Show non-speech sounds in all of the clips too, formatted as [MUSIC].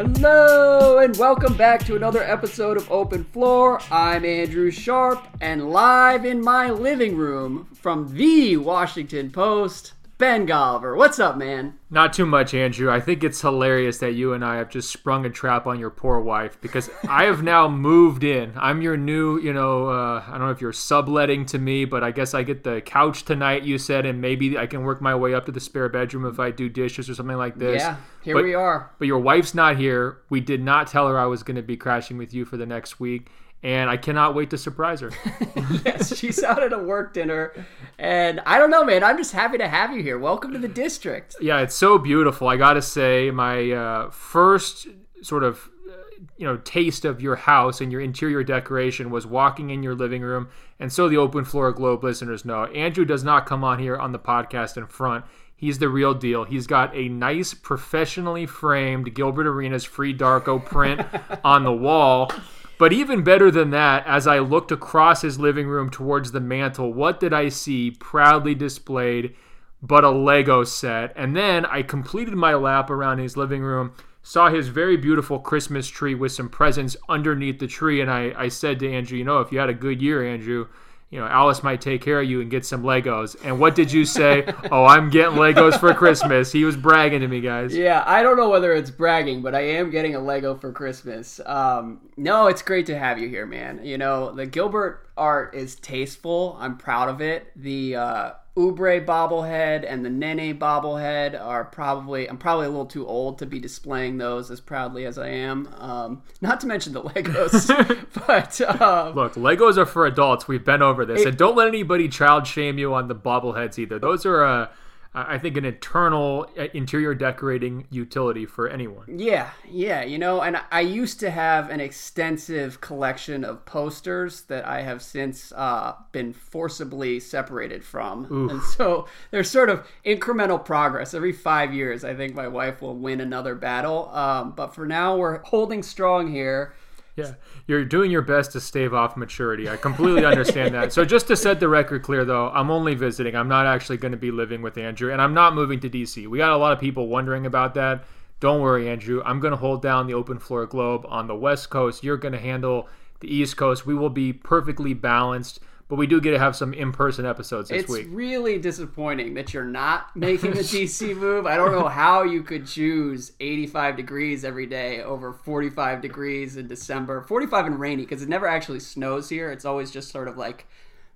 Hello and welcome back to another episode of Open Floor. I'm Andrew Sharp and live in my living room from the Washington Post, Ben Golliver. What's up, man? Not too much, Andrew. I think it's hilarious that you and I have just sprung a trap on your poor wife because [LAUGHS] I have now moved in. I'm your new, you know, uh, I don't know if you're subletting to me, but I guess I get the couch tonight, you said, and maybe I can work my way up to the spare bedroom if I do dishes or something like this. Yeah, here But- we are. But your wife's not here. We did not tell her I was going to be crashing with you for the next week. And I cannot wait to surprise her. [LAUGHS] yes, she's out at a work dinner. And I don't know, man. I'm just happy to have you here. Welcome to the district. yeah, it's so beautiful. I got to say, my uh, first sort of uh, you know taste of your house and your interior decoration was walking in your living room. And so the open floor globe listeners know, Andrew does not come on here on the podcast in front. He's the real deal. He's got a nice, professionally framed Gilbert Arenas FreeDarko print [LAUGHS] on the wall. But even better than that, as I looked across his living room towards the mantle, what did I see proudly displayed but a Lego set? And then I completed my lap around his living room, saw his very beautiful Christmas tree with some presents underneath the tree, and I, I said to Andrew, you know, if you had a good year, Andrew, you know, Alice might take care of you and get some Legos. And what did you say? [LAUGHS] oh, I'm getting Legos for Christmas. He was bragging to me, guys. Yeah, I don't know whether it's bragging, but I am getting a Lego for Christmas. Um, no, it's great to have you here, man. You know, the Gilbert art is tasteful. I'm proud of it. The uh, Oubre bobblehead and the Nene bobblehead are probably, I'm probably a little too old to be displaying those as proudly as I am. Um, not to mention the Legos, [LAUGHS] but. Um, Look, Legos are for adults. We've been over this, and don't let anybody child shame you on the bobbleheads either. Those are, uh, I think, an internal uh, interior decorating utility for anyone. Yeah, yeah, you know, and I used to have an extensive collection of posters that I have since uh, been forcibly separated from. And so there's sort of incremental progress. Every five years, I think my wife will win another battle. Um, but for now, we're holding strong here. Yeah, you're doing your best to stave off maturity. I completely understand that. So just to set the record clear, though, I'm only visiting. I'm not actually going to be living with Andrew, and I'm not moving to DC. We got a lot of people wondering about that. Don't worry, Andrew. I'm going to hold down the open floor globe on the West Coast. You're going to handle the East Coast. We will be perfectly balanced, but we do get to have some in-person episodes this It's week. It's really disappointing that you're not making a DC [LAUGHS] move. I don't know how you could choose 85 degrees every day over 45 degrees in December. 45 and rainy because it never actually snows here. It's always just sort of like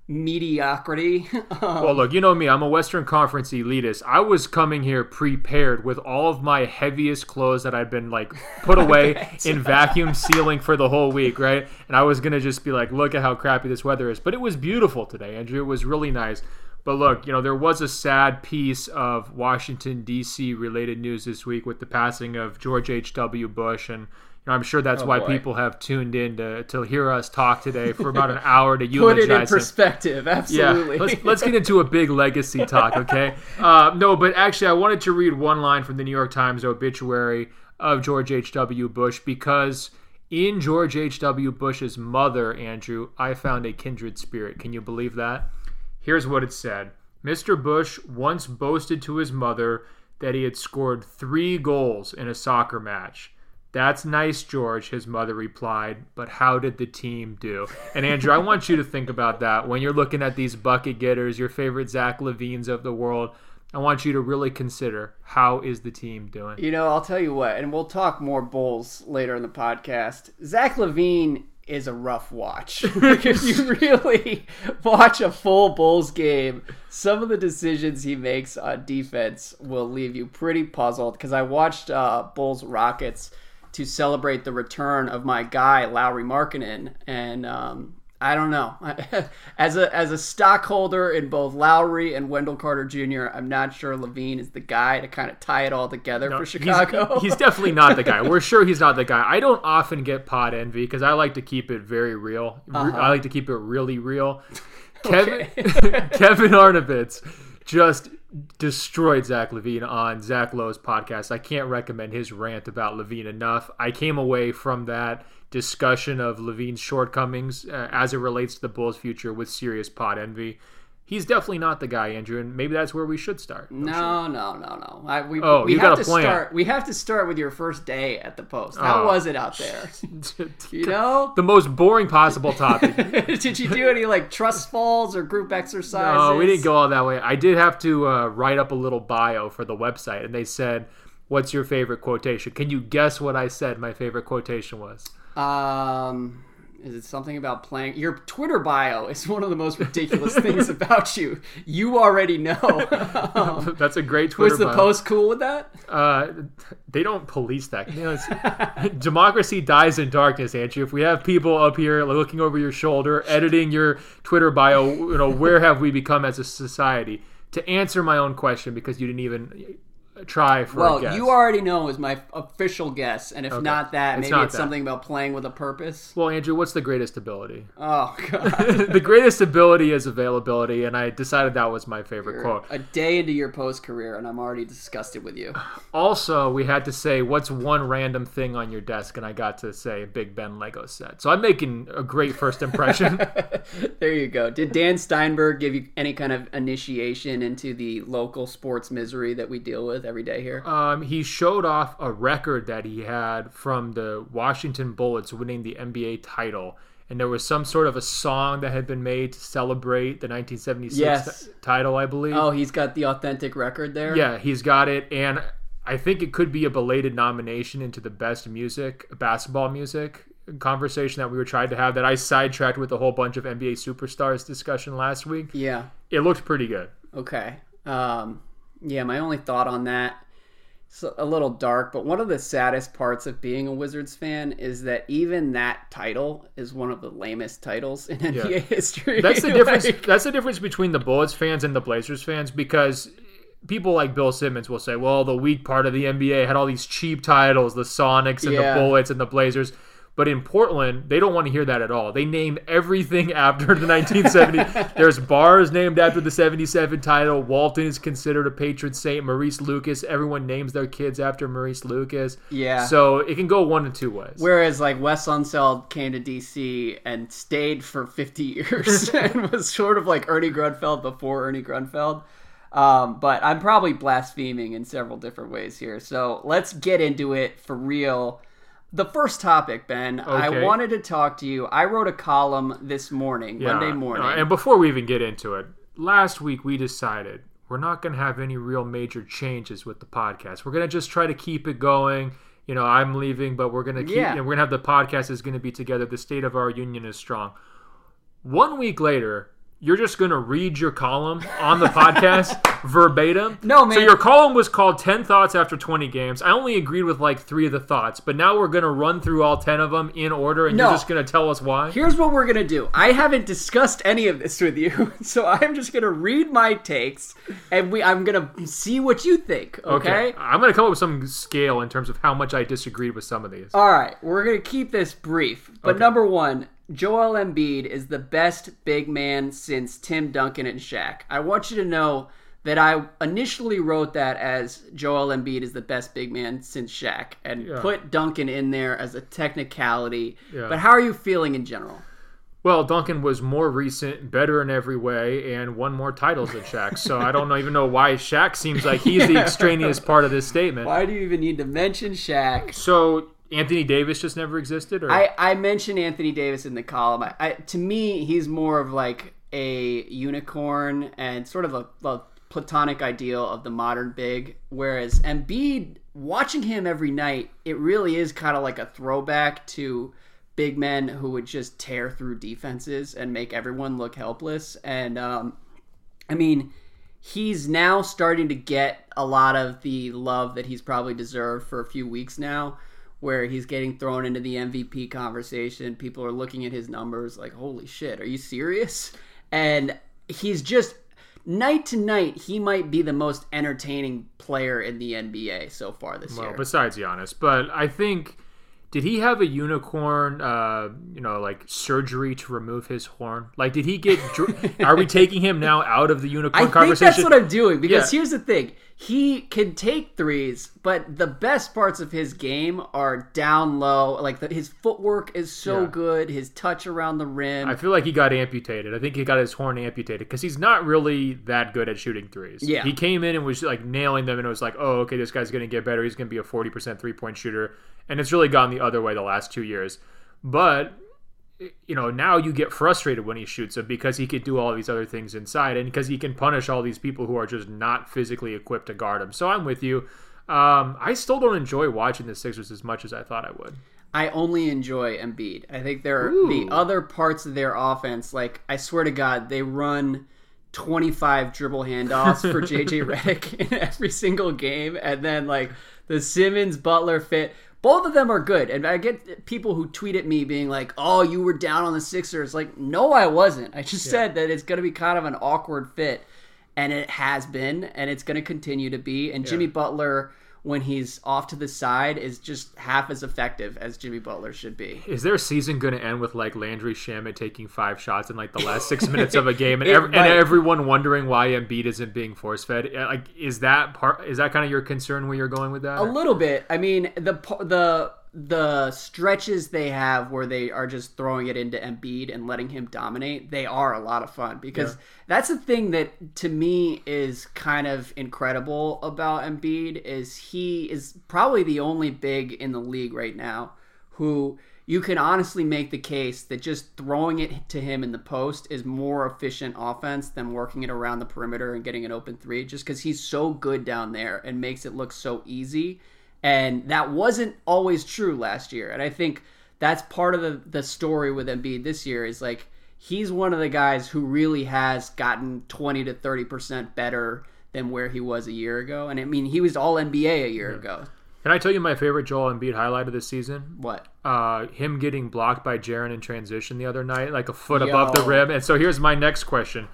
mediocrity. [LAUGHS] Um, Well, look, you know me. I'm a Western Conference elitist. I was coming here prepared with all of my heaviest clothes that I'd been like put [LAUGHS] away in vacuum sealing for the whole week, right? And I was gonna just be like, look at how crappy this weather is. But it was beautiful today, Andrew. It was really nice. But look, you know, there was a sad piece of Washington D.C. related news this week with the passing of George H.W. Bush, and you know, I'm sure that's why boy. people have tuned in to to hear us talk today for about an hour to eulogize. [LAUGHS] put it in perspective. Absolutely. Yeah, let's, let's get into a big legacy talk, [LAUGHS] okay? Uh, no, but actually, I wanted to read one line from the New York Times obituary of George H.W. Bush because in George H.W. Bush's mother, Andrew, I found a kindred spirit. Can you believe that? Here's what it said Mr. Bush once boasted to his mother that he had scored three goals in a soccer match. That's nice, George, his mother replied, but how did the team do? And Andrew, I want you to think about that when you're looking at these bucket getters, your favorite Zach LaVines of the world. I want you to really consider how is the team doing? You know, I'll tell you what, and we'll talk more Bulls later in the podcast. Zach LaVine is a rough watch. [LAUGHS] if you [LAUGHS] really watch a full Bulls game, some of the decisions he makes on defense will leave you pretty puzzled. Because I watched uh, Bulls Rockets to celebrate the return of my guy Lauri Markkanen, and um, I don't know. [LAUGHS] As a as a stockholder in both Lauri and Wendell Carter Jr., I'm not sure LaVine is the guy to kind of tie it all together for He's- Chicago. He's, [LAUGHS] definitely not the guy. We're sure he's not the guy. I don't often get pod envy because I like to keep it very real. Uh-huh. I like to keep it really real. [LAUGHS] Kevin Kevin Arnovitz just destroyed Zach LaVine on Zach Lowe's podcast. I can't recommend his rant about LaVine enough. I came away from that discussion of LaVine's shortcomings uh, as it relates to the Bulls' future with serious pot envy. He's definitely not the guy, Andrew, and maybe that's where we should start. no, no, no, no. I, we, Oh, we you have got to plan. start. We have to start with your first day at the post. How Oh. was it out there? [LAUGHS] You know, [LAUGHS] the most boring possible topic. [LAUGHS] did you do any like trust falls or group exercises? No, we didn't go all that way. I did have to uh, write up a little bio for the website, and they said, "What's your favorite quotation?" Can you guess what I said? My favorite quotation was. Um, is it something about playing? Your Twitter bio is one of the most ridiculous things [LAUGHS] about you. You already know. [LAUGHS] Um, That's a great Twitter. was the bio. post cool with that? Uh, they don't police that. You know, [LAUGHS] democracy dies in darkness, Andrew. If we have people up here looking over your shoulder, editing your Twitter bio, you know, where have we become as a society? To answer my own question, because you didn't even try for a Well, you already know is my official guess, and if not that, It's maybe not it's that. something about playing with a purpose. Well, Andrew, what's the greatest ability? [LAUGHS] Oh god. [LAUGHS] the greatest ability is availability, and I decided that was my favorite quote. A day into your post career, and I'm already disgusted with you. Also, we had to say what's one random thing on your desk, and I got to say a Big Ben Lego set. So I'm making a great first impression. [LAUGHS] there you go. Did Dan Steinberg give you any kind of initiation into the local sports misery that we deal with every day here? um, he showed off a record that he had from the Washington Bullets winning the NBA title. And there was some sort of a song that had been made to celebrate the 1976 Yes. t- title, I believe. Oh, he's got the authentic record there. Yeah, he's got it, and I think it could be a belated nomination into the best music, basketball music conversation that we were trying to have that I sidetracked with a whole bunch of NBA superstars discussion last week. Yeah. It looked pretty good. Okay. Um, yeah, my only thought on that is a little dark, but one of the saddest parts of being a Wizards fan is that even that title is one of the lamest titles in [LAUGHS] NBA history. That's the difference. [LAUGHS] Like, that's the difference between the Bullets fans and the Blazers fans because people like Bill Simmons will say, "Well, the weak part of the NBA had all these cheap titles, the Sonics and Yeah. the Bullets and the Blazers." But in Portland, they don't want to hear that at all. They name everything [LAUGHS] after the 1970. [LAUGHS] There's bars named after the 77 title. Walton is considered a patron saint. Maurice Lucas. Everyone names their kids after Maurice Lucas. Yeah. So it can go one of two ways. Whereas, like Wes Unseld came to DC and stayed for 50 years [LAUGHS] and was sort of like Ernie Grunfeld before Ernie Grunfeld. Um, but I'm probably blaspheming in several different ways here. So let's get into it for real. The first topic, Ben, I wanted to talk to you. I wrote a column this morning, Monday morning. Uh, and before we even get into it, last week we decided we're not going to have any real major changes with the podcast. We're going to just try to keep it going. You know, I'm leaving, but we're going to keep. Yeah. and we're going to have the podcast is going to be together. The state of our union is strong. One week later, you're just going to read your column on the podcast [LAUGHS] verbatim. No, man. So your column was called 10 Thoughts After 20 Games. I only agreed with like three of the thoughts, but now we're going to run through all 10 of them in order, and No. you're just going to tell us why. Here's what we're gonna do. I haven't discussed any of this with you, [LAUGHS] so I'm just gonna read my takes, and we I'm gonna see what you think. Okay. I'm going to come up with some scale in terms of how much I disagreed with some of these. All right, we're gonna keep this brief. But Okay. number one, Joel Embiid is the best big man since Tim Duncan and Shaq. I want you to know that I initially wrote that as Joel Embiid is the best big man since Shaq, and Yeah. put Duncan in there as a technicality. Yeah. But how are you feeling in general? Well, Duncan was more recent, better in every way, and won more titles than Shaq. So I don't know, even know why Shaq seems like he's the [LAUGHS] extraneous part of this statement. Why do you even need to mention Shaq? So Anthony Davis just never existed, or I, I mentioned Anthony Davis in the column. I, I, to me, he's more of like a unicorn and sort of a, a platonic ideal of the modern big. Whereas Embiid, watching him every night, it really is kind of like a throwback to big men who would just tear through defenses and make everyone look helpless. And um, I mean, he's now starting to get a lot of the love that he's probably deserved for a few weeks now. Where he's getting thrown into the MVP conversation. People are looking at his numbers like, holy shit, are you serious? And he's just night to night, he might be the most entertaining player in the NBA so far this Well, year. besides Giannis, but I think did he have a unicorn, uh, you know, like surgery to remove his horn? Like, did he get? dr- [LAUGHS] are we taking him now out of the I unicorn think conversation? that's what I'm doing because Yeah. here's the thing. He can take threes, but the best parts of his game are down low. Like the, his footwork is so Yeah. good, his touch around the rim. I feel like he got amputated. I think he got his horn amputated because he's not really that good at shooting threes. Yeah. He came in and was like nailing them, and it was like, oh, okay, this guy's going to get better. He's going to be a 40% three point shooter. And it's really gone the other way the last two years. But, you know, now you get frustrated when he shoots them because he could do all these other things inside and because he can punish all these people who are just not physically equipped to guard him. So I'm with you. Um, I still don't enjoy watching the Sixers as much as I thought I would. I only enjoy Embiid. I think there are Ooh. the other parts of their offense. Like I swear to God, they run 25 dribble handoffs for JJ [LAUGHS] Redick in every single game, and then like the Simmons Butler fit. Both of them are good, and I get people who tweet at me being like, "Oh, you were down on the Sixers." Like, no, I wasn't. I just said that it's going to be kind of an awkward fit, and it has been, and it's going to continue to be. And Jimmy Butler, when he's off to the side, is just half as effective as Jimmy Butler should be. Is their season going to end with like Landry Shamet taking five shots in like the last six [LAUGHS] minutes of a game, and, ev- and everyone wondering why Embiid isn't being force fed? Like, is that part? Is that kind of your concern where you're going with that? A little bit. I mean, the the the stretches they have where they are just throwing it into Embiid and letting him dominate, they are a lot of fun because that's the thing that to me is kind of incredible about Embiid is he is probably the only big in the league right now who you can honestly make the case that just throwing it to him in the post is more efficient offense than working it around the perimeter and getting an open three just because he's so good down there and makes it look so easy. And that wasn't always true last year. And I think that's part of the, the story with Embiid this year is like he's one of the guys who really has gotten 20 to 30% better than where he was a year ago. And I mean, he was all NBA a year ago. Can I tell you my favorite Joel Embiid highlight of this season? What? Uh, him getting blocked by Jaren in transition the other night, like a foot above the rim. And so here's my next question: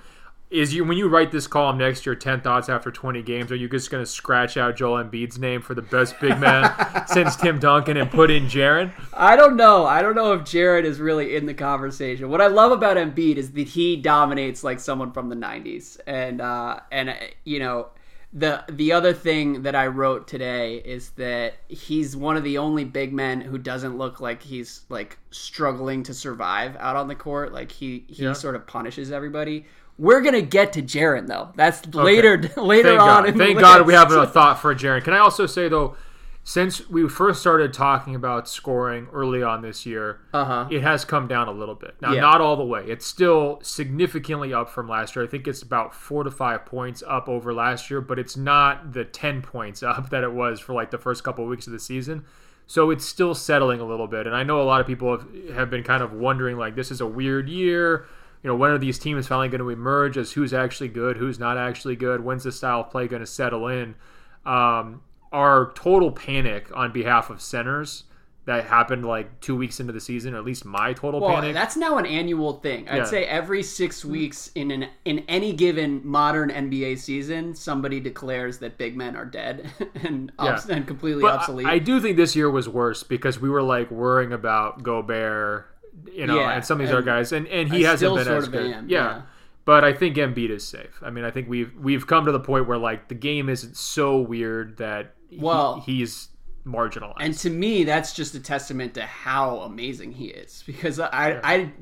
Is you when you write this column next year, ten thoughts after 20 games, are you just going to scratch out Joel Embiid's name for the best big man [LAUGHS] since Tim Duncan and put in Jaren? I don't know. I don't know if Jared is really in the conversation. What I love about Embiid is that he dominates like someone from the '90s, and uh, and you know, the the other thing that I wrote today is that he's one of the only big men who doesn't look like he's like struggling to survive out on the court. Like he he Yeah. sort of punishes everybody. We're gonna get to Jaren though. That's later [LAUGHS] later Thank on. God. in the Thank God we have a thought for Jaren. Can I also say though, since we first started talking about scoring early on this year, Uh-huh. it has come down a little bit. Now, Yeah. not all the way. It's still significantly up from last year. I think it's about four to five points up over last year, but it's not the ten points [LAUGHS] up that it was for like the first couple of weeks of the season. So it's still settling a little bit. And I know a lot of people have, have been kind of wondering like, this is a weird year. You know, when are these teams finally going to emerge as who's actually good, who's not actually good? When's the style of play going to settle in? Um, our total panic on behalf of centers that happened like two weeks into the season, or at least my total Well, panic. that's now an annual thing. I'd Yeah. say every six weeks in an in any given modern NBA season, somebody declares that big men are dead [LAUGHS] and obs- and completely But obsolete. I, I do think this year was worse because we were like worrying about Gobert, you know, Yeah, and some of these other guys, and and he I hasn't been as good. am, yeah. yeah. But I think Embiid is safe. I mean, I think we've we've come to the point where like the game isn't so weird that he- Well- he's marginalized. and to me, that's just a testament to how amazing he is. Because I I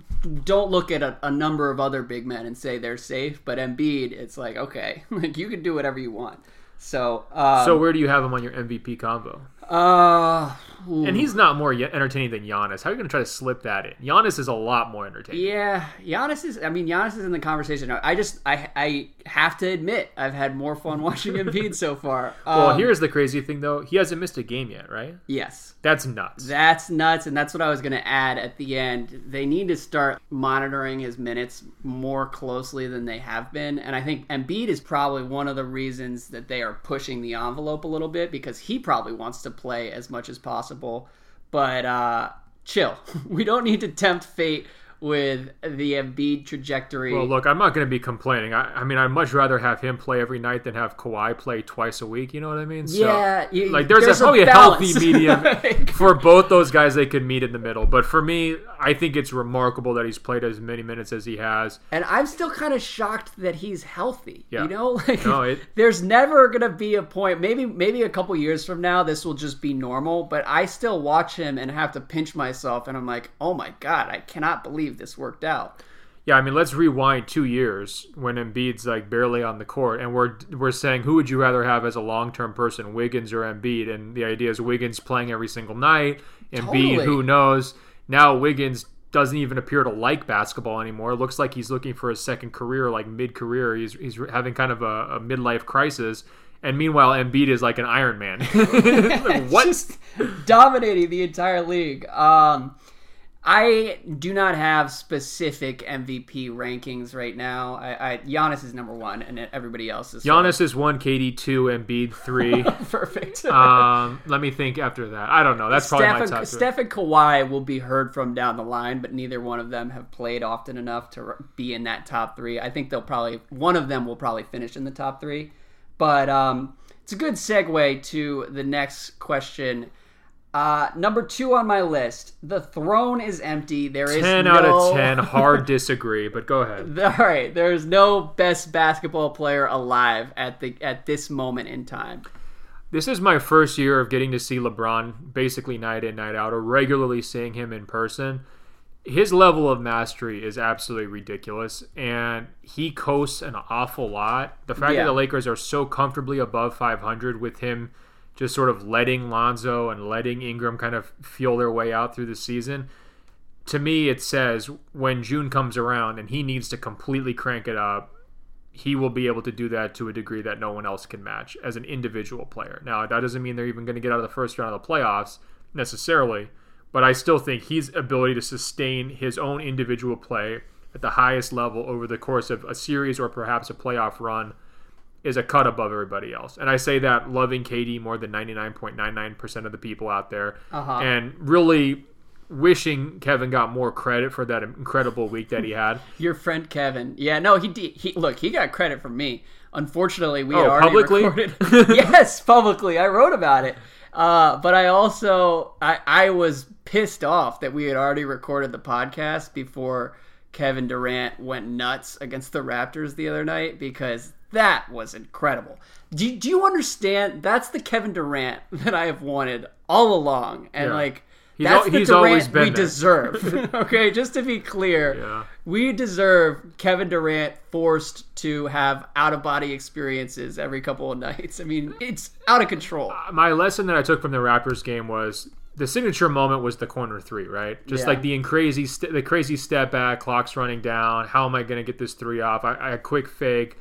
don't look at a, a number of other big men and say they're safe, but Embiid, it's like okay, [LAUGHS] like you can do whatever you want. So, um, so where do you have him on your MVP combo? Uh. And he's not more entertaining than Giannis. How are you going to try to slip that in? Giannis is a lot more entertaining. Yeah, Giannis is. I mean, Giannis is in the conversation. I just, I, I have to admit, I've had more fun [LAUGHS] watching Embiid so far. Well, Um, here's the crazy thing, though. He hasn't missed a game yet, right? yes, That's nuts. that's nuts, and that's what I was going to add at the end. They need to start monitoring his minutes more closely than they have been, and I think Embiid is probably one of the reasons that they are pushing the envelope a little bit because he probably wants to play as much as possible. but uh, chill. [LAUGHS] we don't need to tempt fate with the Embiid trajectory. Well, look, I'm not going to be complaining. I, I, mean, I'd much rather have him play every night than have Kawhi play twice a week. You know what I mean? Yeah. So, you, like, there's, there's a, probably a, a healthy medium [LAUGHS] for both those guys. They could meet in the middle. But for me, I think it's remarkable that he's played as many minutes as he has. And I'm still kind of shocked that he's healthy. Yeah. You know, [LAUGHS] like, no, it, there's never going to be a point. Maybe, maybe a couple years from now, this will just be normal. But I still watch him and have to pinch myself, and I'm like, oh my god, I cannot believe this worked out. Yeah, I mean, let's rewind two years when Embiid's like barely on the court, and we're we're saying who would you rather have as a long term person, Wiggins or Embiid? And the idea is Wiggins playing every single night, Embiid, Totally. who knows? Now Wiggins doesn't even appear to like basketball anymore. It looks like he's looking for a second career, like mid career. He's he's having kind of a, a midlife crisis. And meanwhile, Embiid is like an Iron Man. [LAUGHS] [LAUGHS] what? Just dominating the entire league. Um, I do not have specific MVP rankings right now. I, I Giannis is number one, and everybody else is Giannis is one, KD two, Embiid three. [LAUGHS] perfect. um, let me think after that. I don't know. That's probably Steph my top three. Steph and Kawhi will be heard from down the line, but neither one of them have played often enough to be in that top three. I think they'll probably one of them will probably finish in the top three, but um, it's a good segue to the next question. Uh, number two on my list, the throne is empty. There is ten no... out of ten. Hard [LAUGHS] disagree, but go ahead. All right, there is no best basketball player alive at the at this moment in time. This is my first year of getting to see LeBron basically night in night out, or regularly seeing him in person. His level of mastery is absolutely ridiculous, and he coasts an awful lot. The fact Yeah. that the Lakers are so comfortably above 500 with him just sort of letting Lonzo and letting Ingram kind of feel their way out through the season. To me, it says when June comes around and he needs to completely crank it up, he will be able to do that to a degree that no one else can match as an individual player. Now, that doesn't mean they're even going to get out of the first round of the playoffs necessarily, but I still think his ability to sustain his own individual play at the highest level over the course of a series or perhaps a playoff run is a cut above everybody else. And I say that loving KD more than 99.99% of the people out there Uh-huh. and really wishing Kevin got more credit for that incredible week that he had. [LAUGHS] Your friend Kevin, yeah, no, he did. He look, he got credit from me. Unfortunately, we Oh, had already publicly? recorded. [LAUGHS] [LAUGHS] yes, publicly. I wrote about it. Uh, but I also I, I was pissed off that we had already recorded the podcast before Kevin Durant went nuts against the Raptors the other night because that was incredible. Do, do you understand? That's the Kevin Durant [LAUGHS] that I have wanted all along, and Yeah. like He's that's al- the Durant we that. deserve. [LAUGHS] okay, just to be clear, Yeah. we deserve Kevin Durant forced to have out of body experiences every couple of nights. I mean, it's out of control. Uh, my lesson that I took from the Raptors game was the signature moment was the corner three, right? Just Yeah. like the crazy, st- the crazy step back, clock's running down. How am I going to get this three off? I, I a quick fake,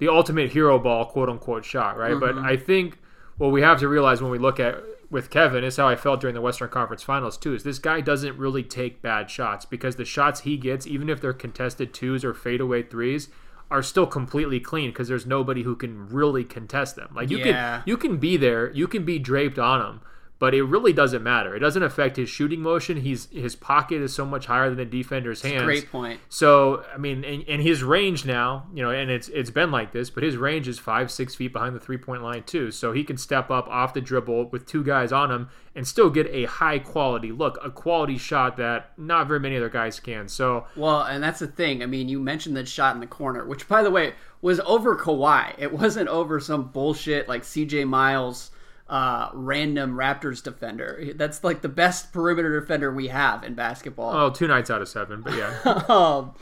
the ultimate hero ball, quote unquote shot, right? But mm-hmm. I think what we have to realize when we look at with Kevin is how I felt during the Western Conference Finals too. Is this guy doesn't really take bad shots because the shots he gets, even if they're contested twos or fadeaway threes. Are still completely clean because there's nobody who can really contest them. Like you Yeah. can, you can be there, you can be draped on him, but it really doesn't matter. It doesn't affect his shooting motion. He's his pocket is so much higher than the defender's hands. Great point. So I mean, and, and his range now, you know, and it's it's been like this, but his range is five six feet behind the three point line too. So he can step up off the dribble with two guys on him and still get a high quality look, a quality shot that not very many other guys can. So Well, and that's the thing. I mean, you mentioned that shot in the corner, which, by the way, was over Kawhi. It wasn't over some bullshit like CJ Miles, uh, random Raptors defender. That's like the best perimeter defender we have in basketball. Oh, two nights out of seven, but yeah. [LAUGHS] um,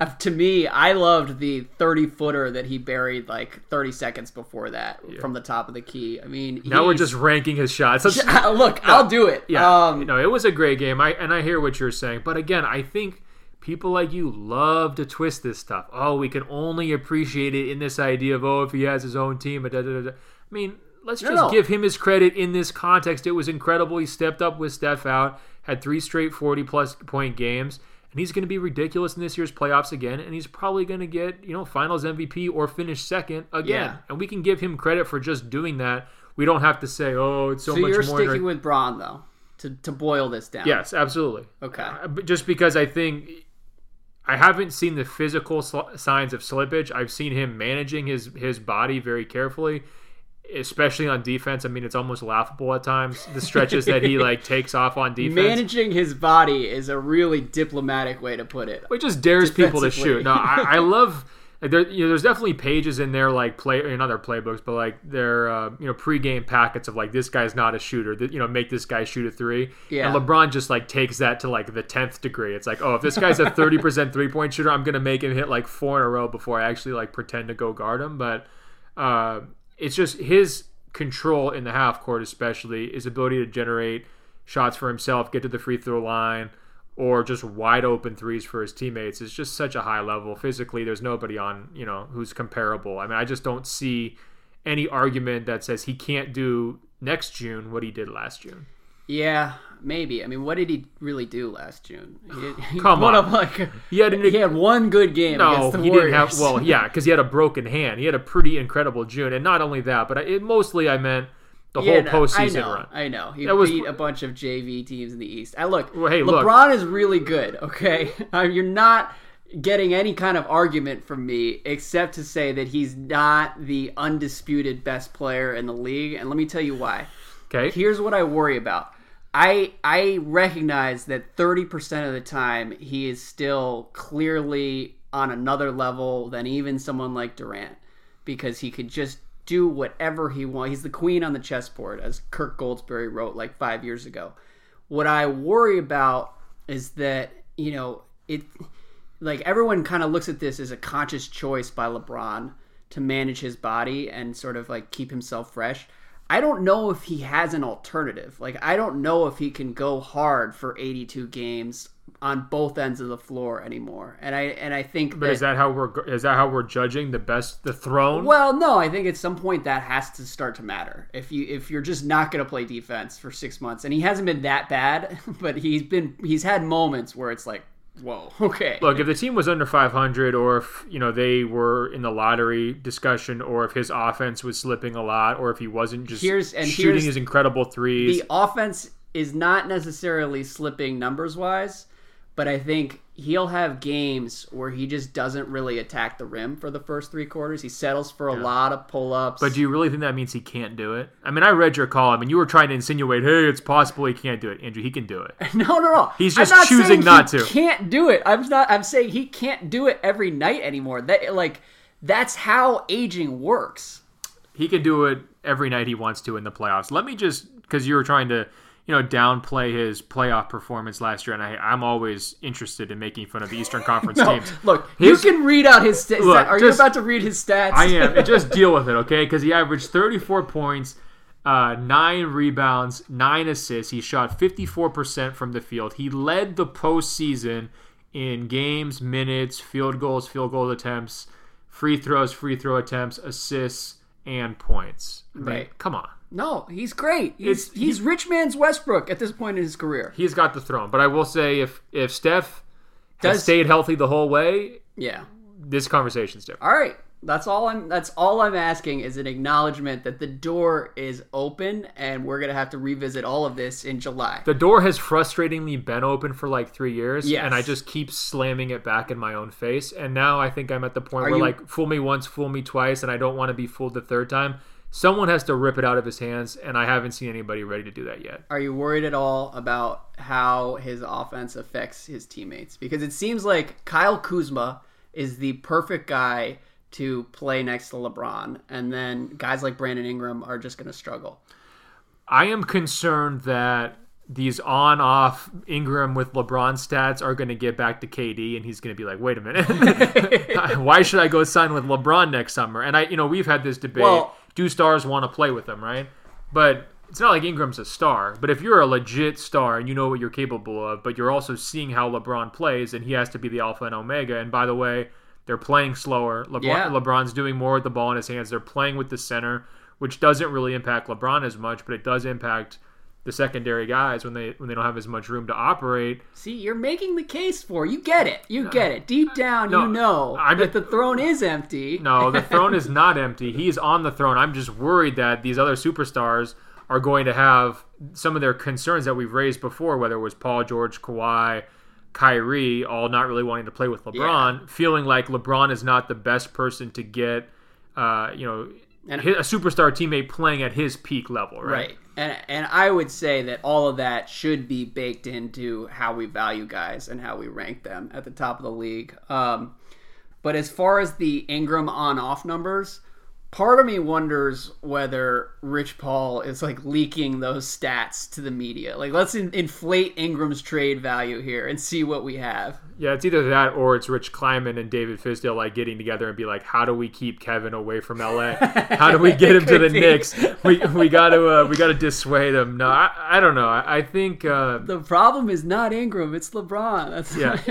uh, to me, I loved the 30 footer that he buried like 30 seconds before that from the top of the key. I mean, now we're just ranking his shots. [LAUGHS] Look. I'll do it. Yeah, Um, you know, it was a great game. I and I hear what you're saying, but again, I think people like you love to twist this stuff. Oh, we can only appreciate it in this idea of oh, if he has his own team. Da, da, da. I mean, let's just no. give him his credit in this context. It was incredible. He stepped up with Steph out, had three straight 40 plus point games. And he's going to be ridiculous in this year's playoffs again, and he's probably going to get you know Finals MVP or finish second again. Yeah. And we can give him credit for just doing that. We don't have to say, "Oh, it's so, so much you're more." sticking with Bron though to, to boil this down. Yes, absolutely. Okay. Uh, but just because I think I haven't seen the physical sl- signs of slippage. I've seen him managing his his body very carefully, especially on defense. I mean, it's almost laughable at times the stretches that he like [LAUGHS] takes off on defense. Managing his body is a really diplomatic way to put it. It just dares people to shoot. No, I, I [LAUGHS] love. Like there, you know, there's definitely pages in there like play, or not their playbooks, but like their uh, you know pregame packets of like this guy's not a shooter. That you know make this guy shoot a three. Yeah. And LeBron just like takes that to like the tenth degree. It's like oh if this guy's a thirty [LAUGHS] percent three point shooter, I'm gonna make him hit like four in a row before I actually like pretend to go guard him. But uh, it's just his control in the half court, especially his ability to generate shots for himself, get to the free throw line, or just wide open threes for his teammates is just such a high level. Physically, there's nobody on you know who's comparable. I mean, I just don't see any argument that says he can't do next June what he did last June. Yeah, maybe. I mean, what did he really do last June? He, he Come on. up like He had he had one good game no, against the he Warriors. didn't have. Well, yeah, [LAUGHS] because he had a broken hand. He had a pretty incredible June, and not only that, but I, it, mostly I meant the Yeah, whole no, postseason I know, run. I know. He That was- beat a bunch of JV teams in the East. I look. Well, hey, look. LeBron is really good. Okay, [LAUGHS] Uh, you're not getting any kind of argument from me except to say that he's not the undisputed best player in the league, and let me tell you why. Okay, Here's what I worry about. I I recognize that 30% of the time he is still clearly on another level than even someone like Durant because he could just do whatever he wants. He's the queen on the chessboard as Kirk Goldsberry wrote like 5 years ago. What I worry about is that, you know, it like everyone kind of looks at this as a conscious choice by LeBron to manage his body and sort of like keep himself fresh. I don't know if he has an alternative. Like I don't know if he can go hard for 82 games on both ends of the floor anymore. And I and I think but is that how we're is that how we're judging the best the throne? well, no, I think at some point that has to start to matter. If you if you're just not going to play defense for 6 months and he hasn't been that bad, [LAUGHS] but he's been he's had moments where it's like, whoa, [LAUGHS] okay. Look, if the team was under 500, or if you know they were in the lottery discussion, or if his offense was slipping a lot, or if he wasn't just Here's- and shooting here's his incredible threes, the offense is not necessarily slipping numbers wise, but I think he'll have games where he just doesn't really attack the rim for the first three quarters. He settles for a lot of pull ups. But do you really think that means he can't do it? I mean, I read your column, and you were trying to insinuate, "Hey, it's possible he can't do it." Andrew, he can do it. [LAUGHS] no, no, no. He's just not choosing not he to. Can't do it. I'm not. I'm saying he can't do it every night anymore. That like that's how aging works. He can do it every night he wants to in the playoffs. Let me just because you were trying to, you know, downplay his playoff performance last year, and I, I'm always interested in making fun of the Eastern [LAUGHS] Conference teams. Look, His- you can read out his stats. Look, Are just- you about to read his stats? I am. Just [LAUGHS] deal with it, okay? Because he averaged 34 points, uh, nine rebounds, nine assists. He shot 54% from the field. He led the postseason in games, minutes, field goals, field goal attempts, free throws, free throw attempts, assists, and points. I mean, Right. come on. No, he's great. He's It's- he's rich man's Westbrook at this point in his career. He's got the throne. But I will say, if if Steph has Does- stayed healthy the whole way, Yeah. this conversation's different. All right. That's all I'm that's all I'm asking is an acknowledgement that the door is open and we're going to have to revisit all of this in July. The door has frustratingly been open for like three years, Yes. and I just keep slamming it back in my own face. And now I think I'm at the point Are where you- like fool me once, fool me twice, and I don't want to be fooled the third time. Someone has to rip it out of his hands, and I haven't seen anybody ready to do that yet. Are you worried at all about how his offense affects his teammates? Because it seems like Kyle Kuzma is the perfect guy to play next to LeBron and then guys like Brandon Ingram are just going to struggle. I am concerned that these on-off Ingram with LeBron stats are going to get back to KD, and he's going to be like, "Wait a minute, [LAUGHS] [LAUGHS] why should I go sign with LeBron next summer?" And I, you know, we've had this debate: Well- do stars want to play with him, right? But it's not like Ingram's a star. But if you're a legit star and you know what you're capable of, but you're also seeing how LeBron plays, and he has to be the alpha and omega. And by the way, they're playing slower. LeBron, Yeah. LeBron's doing more with the ball in his hands. They're playing with the center, which doesn't really impact LeBron as much, but it does impact the secondary guys when they when they don't have as much room to operate. See, you're making the case for you get it. You get it. Deep down, No, you know I'm- that the throne is empty. No, the [LAUGHS] throne is not empty. He's on the throne. I'm just worried that these other superstars are going to have some of their concerns that we've raised before, whether it was Paul George, Kawhi, Kyrie, all not really wanting to play with LeBron, feeling like LeBron is not the best person to get, uh, you know, And- a superstar teammate playing at his peak level, right? Right. And and I would say that all of that should be baked into how we value guys and how we rank them at the top of the league. Um, but as far as the Ingram on off numbers, part of me wonders whether Rich Paul is like leaking those stats to the media. Like let's in- inflate Ingram's trade value here and see what we have. Yeah, it's either that or it's Rich Kleiman and David Fizdale like getting together and be like, "How do we keep Kevin away from LA? [LAUGHS] How do we get him to the be. Knicks? We we got to uh, we got to dissuade him." No, I, I don't know. I, I think uh, The problem is not Ingram, it's LeBron. That's Yeah. [LAUGHS]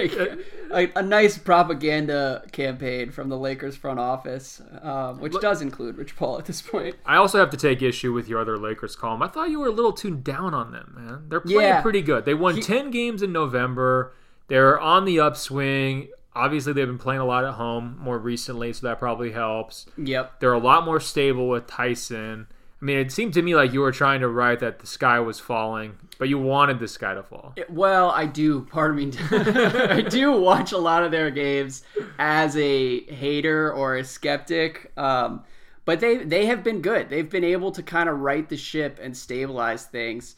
like a, a nice propaganda campaign from the Lakers front office, um, which does include Rich Paul at this point. I also have to take issue with your other Lakers column. I thought you were a little too down on them, man. They're playing Yeah. pretty good. They won 10 games in November. They're on the upswing. Obviously, they've been playing a lot at home more recently, so that probably helps. Yep. They're a lot more stable with Tyson. I mean, it seemed to me like you were trying to write that the sky was falling, but you wanted the sky to fall. Well, I do. Pardon me. [LAUGHS] I do watch a lot of their games as a hater or a skeptic. Um, but they they have been good. They've been able to kind of right the ship and stabilize things.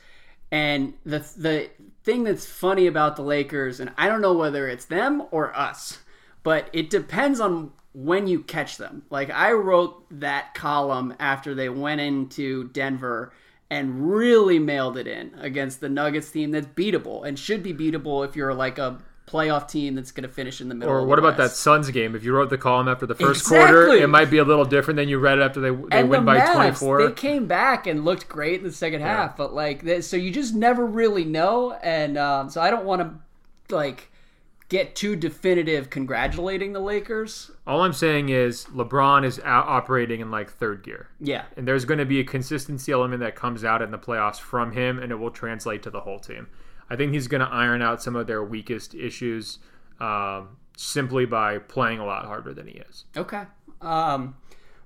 And the the thing that's funny about the Lakers, and I don't know whether it's them or us, but it depends on when you catch them. Like I wrote that column after they went into Denver and really mailed it in against the Nuggets team that's beatable and should be beatable if you're like a playoff team that's going to finish in the middle. Or what about that Suns game? If you wrote the column after the first quarter, it might be a little different than you read it after they they and win the by Mavs, 24. They came back and looked great in the second half, but like, they- so you just never really know, and um, so I don't want to like get too definitive congratulating the Lakers. All I'm saying is LeBron is out operating in like third gear. Yeah, And there's going to be a consistency element that comes out in the playoffs from him, and it will translate to the whole team. I think he's going to iron out some of their weakest issues um, simply by playing a lot harder than he is. Okay. Um,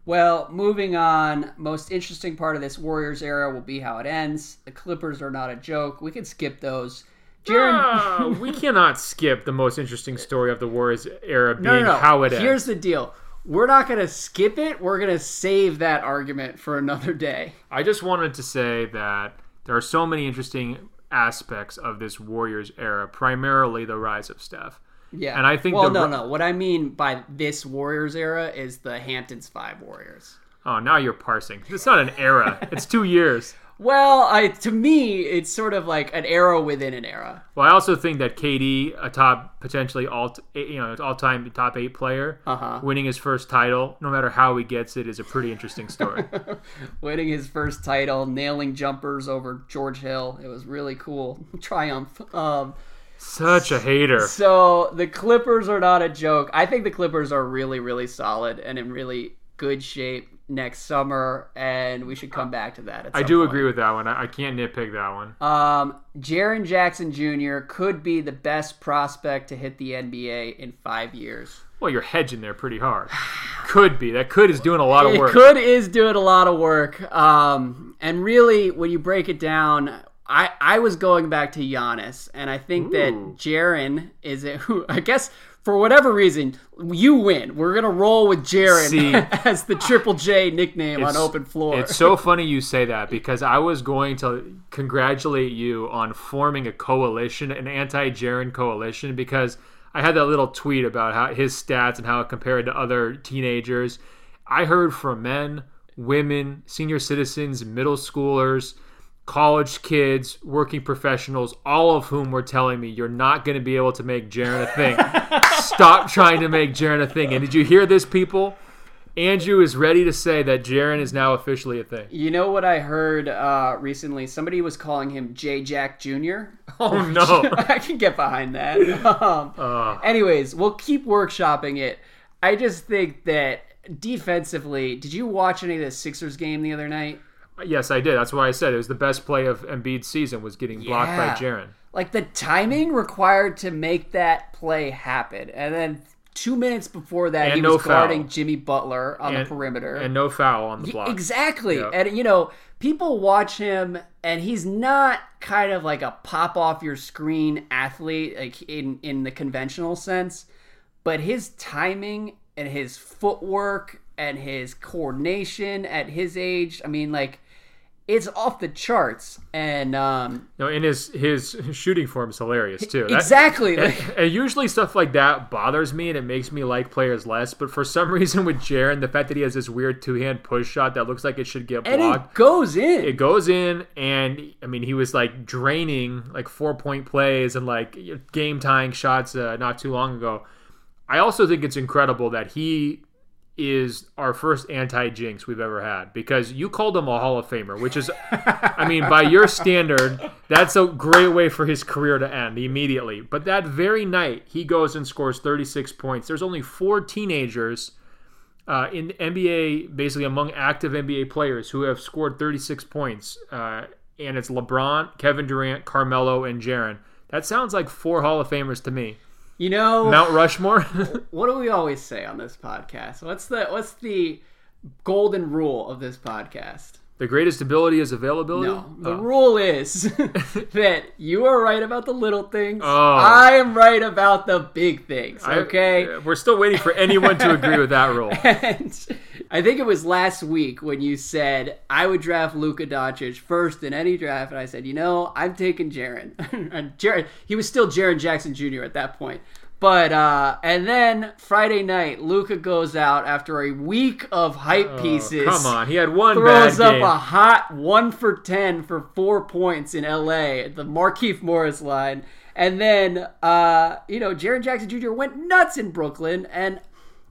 well, moving on. Most interesting part of this Warriors era will be how it ends. The Clippers are not a joke. We can skip those. Jaren, Ah, we cannot skip the most interesting story of the Warriors era being no, no, no. how it ends. Here's the deal. We're not going to skip it. We're going to save that argument for another day. I just wanted to say that there are so many interesting aspects of this Warriors era, primarily the rise of Steph. Yeah. And I think Well, no, no. What I mean by this Warriors era is the Hamptons Five Warriors. Oh, now you're parsing. It's not an era. it's two years. [LAUGHS] Well, I to me, it's sort of like an era within an era. Well, I also think that KD, a top potentially all you know all time top eight player, Uh-huh. winning his first title, no matter how he gets it, is a pretty interesting story. [LAUGHS] winning his first title, nailing jumpers over George Hill. It was really cool. [LAUGHS] Triumph. Um, Such a hater. so the Clippers are not a joke. I think the Clippers are really, really solid and in really good shape next summer, and we should come back to that. At I do point. agree with that one. I, I can't nitpick that one. Um, Jaren Jackson Jr. could be the best prospect to hit the NBA in five years. Well, you're hedging there pretty hard. [SIGHS] Could be. That could is doing a lot of It work. could is doing a lot of work. Um, and really, when you break it down, I, I was going back to Giannis, and I think that Ooh. Jaren is a, who [LAUGHS] I guess for whatever reason you win. We're gonna roll with Jaren See, [LAUGHS] as the Triple J nickname on open floor. It's so funny you say that because I was going to congratulate you on forming a coalition, an anti-Jaren coalition, because I had that little tweet about how his stats and how it compared to other teenagers. I heard from men, women, senior citizens, middle schoolers, college kids, working professionals, all of whom were telling me you're not going to be able to make Jaren a thing. [LAUGHS] Stop trying to make Jaren a thing. And did you hear this, people? Andrew is ready to say that Jaren is now officially a thing. you know what I heard uh, recently? Somebody was calling him J Jack Jr. [LAUGHS] Oh no! [LAUGHS] I can get behind that. Um, Uh, anyways, we'll keep workshopping it. I just think that defensively, did you watch any of the Sixers game the other night? Yes, I did. That's why I said it was the best play of Embiid's season was getting blocked by Yeah. Jaren. Like the timing required to make that play happen, and then two minutes before that, And he no was guarding foul. Jimmy Butler on And- the perimeter. and no foul on the block. Exactly. Yep. And, you know, people watch him and he's not kind of like a pop off your screen athlete like in in the conventional sense, but his timing and his footwork and his coordination at his age, I mean like it's off the charts and um No, and his his shooting form is hilarious too. That- exactly and, and usually stuff like that bothers me and it makes me like players less. But for some [LAUGHS] reason with Jaren, the fact that he has this weird two hand push shot that looks like it should get blocked and it goes in it goes in and i mean he was like draining like four point plays and like game tying shots uh, not too long ago i also think it's incredible that he is our first anti jinx we've ever had because you called him a hall of famer which is i mean by your standard that's a great way for his career to end immediately but that very night he goes and scores 36 points there's only four teenagers uh, in NBA, basically among active NBA players who have scored 36 points, uh, and it's LeBron, Kevin Durant, Carmelo, and Jaren. That sounds like four Hall of Famers to me. You know Mount Rushmore. [LAUGHS] what do we always say on this podcast what's the what's the golden rule of this podcast the greatest ability is availability. No, the Oh. rule is [LAUGHS] that you are right about the little things. Oh. I am right about the big things. I- Okay. we're still waiting for anyone to agree with that rule. [LAUGHS] and I think it was last week when you said I would draft Luka Doncic first in any draft, and I said, you know, I'm taking Jaren. [LAUGHS] Jaren, he was still Jaren Jackson Jr. at that point. But uh, and then Friday night, Luka goes out after a week of hype pieces. Oh, Come on, he had one throws up game. a hot one for ten for four points in LA at the Markieff Morris line. And then uh, you know, Jaren Jackson Jr. went nuts in Brooklyn and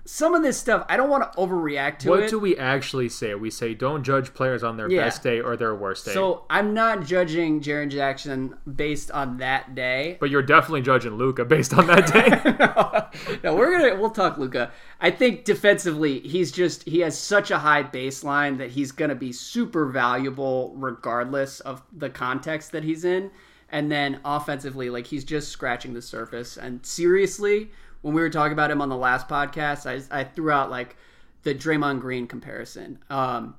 some of this stuff I don't want to overreact to it. what it. do we actually say? We say don't judge players on their Yeah. best day or their worst day. so I'm not judging Jaren Jackson based on that day. but you're definitely judging Luka based on that day. [LAUGHS] no, we're gonna we'll talk Luka. I think defensively, he's just he has such a high baseline that he's gonna be super valuable regardless of the context that he's in. And then offensively, like he's just scratching the surface. And seriously, when we were talking about him on the last podcast, I, I threw out like the Draymond Green comparison. Um,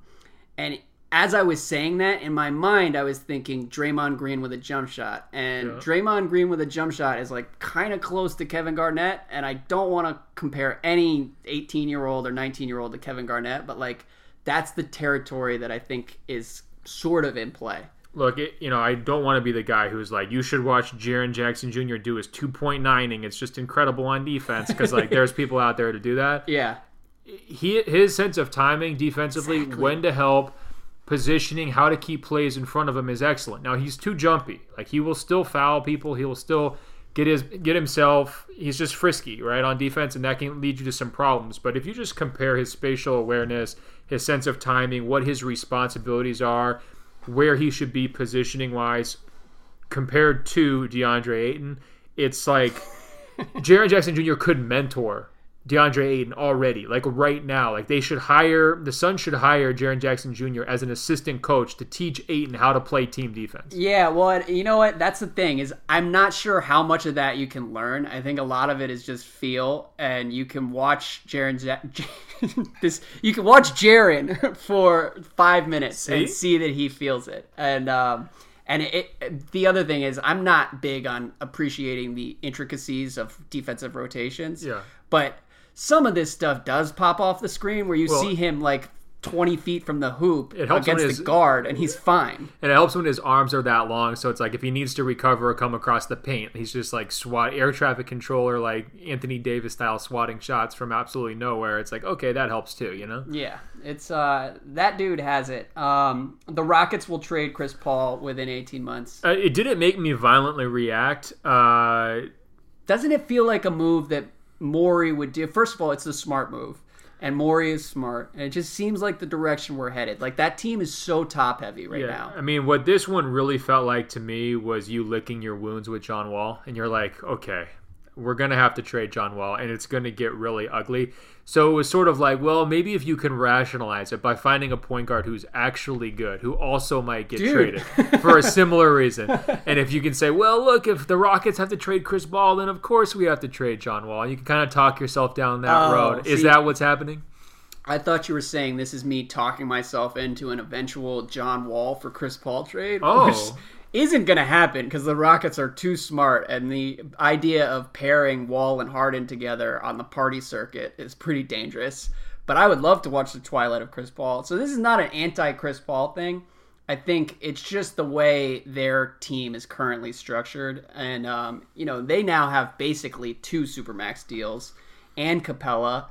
and as I was saying that in my mind, I was thinking Draymond Green with a jump shot, and Draymond Green with a jump shot is like kind of close to Kevin Garnett. And I don't want to compare any 18 year old or 19 year old to Kevin Garnett, but like that's the territory that I think is sort of in play. Look, it, you know, I don't want to be the guy who's like, you should watch Jaren Jackson Jr. do his 2.9ing. It's just incredible on defense because like there's [LAUGHS] people out there to do that. Yeah, He his sense of timing defensively, when to help, positioning, how to keep plays in front of him is excellent. Now he's too jumpy. Like he will still foul people. He will still get his get himself. He's just frisky, right, on defense, and that can lead you to some problems. But if you just compare his spatial awareness, his sense of timing, what his responsibilities are, where he should be positioning wise, compared to DeAndre Ayton, it's like [LAUGHS] Jaren Jackson Jr. could mentor DeAndre Ayton already, like right now. Like they should hire the Suns should hire Jaren Jackson Jr. as an assistant coach to teach Ayton how to play team defense. Yeah, well, you know what? That's the thing is I'm not sure how much of that you can learn. I think a lot of it is just feel, and you can watch Jaren. Ja- [LAUGHS] this you can watch Jaren [LAUGHS] for five minutes and See? see that he feels it. And um, and it, the other thing is I'm not big on appreciating the intricacies of defensive rotations. Yeah. but some of this stuff does pop off the screen where you Well- see him like. 20 feet from the hoop It helps when against his- the guard and he's fine. And it helps when his arms are that long, so it's like if he needs to recover or come across the paint, he's just like swat air traffic controller, like Anthony Davis style swatting shots from absolutely nowhere. It's like okay, that helps too, you know. Yeah, it's uh that dude has it. Um, the Rockets will trade Chris Paul within 18 months. Uh, it didn't make me violently react. Uh, Doesn't it feel like a move that Morey would do? First of all, it's a smart move, and Morey is smart, and it just seems like the direction we're headed. Like that team is so top heavy right Yeah, now. I mean, what this one really felt like to me was you licking your wounds with John Wall, and you're like, okay, we're gonna have to trade John Wall, and it's gonna get really ugly. So it was sort of like, well, maybe if you can rationalize it by finding a point guard who's actually good, who also might get Dude. traded for a similar reason, [LAUGHS] and if you can say, well, look, if the Rockets have to trade Chris Paul, then of course we have to trade John Wall. You can kind of talk yourself down that Oh, road. Is see- that what's happening? I thought you were saying this is me talking myself into an eventual John Wall for Chris Paul trade, [LAUGHS] Oh. which isn't going to happen because the Rockets are too smart, and the idea of pairing Wall and Harden together on the party circuit is pretty dangerous. But I would love to watch the twilight of Chris Paul. So this is not an anti-Chris Paul thing. I think it's just the way their team is currently structured, and um, you know they now have basically two supermax deals and Capela,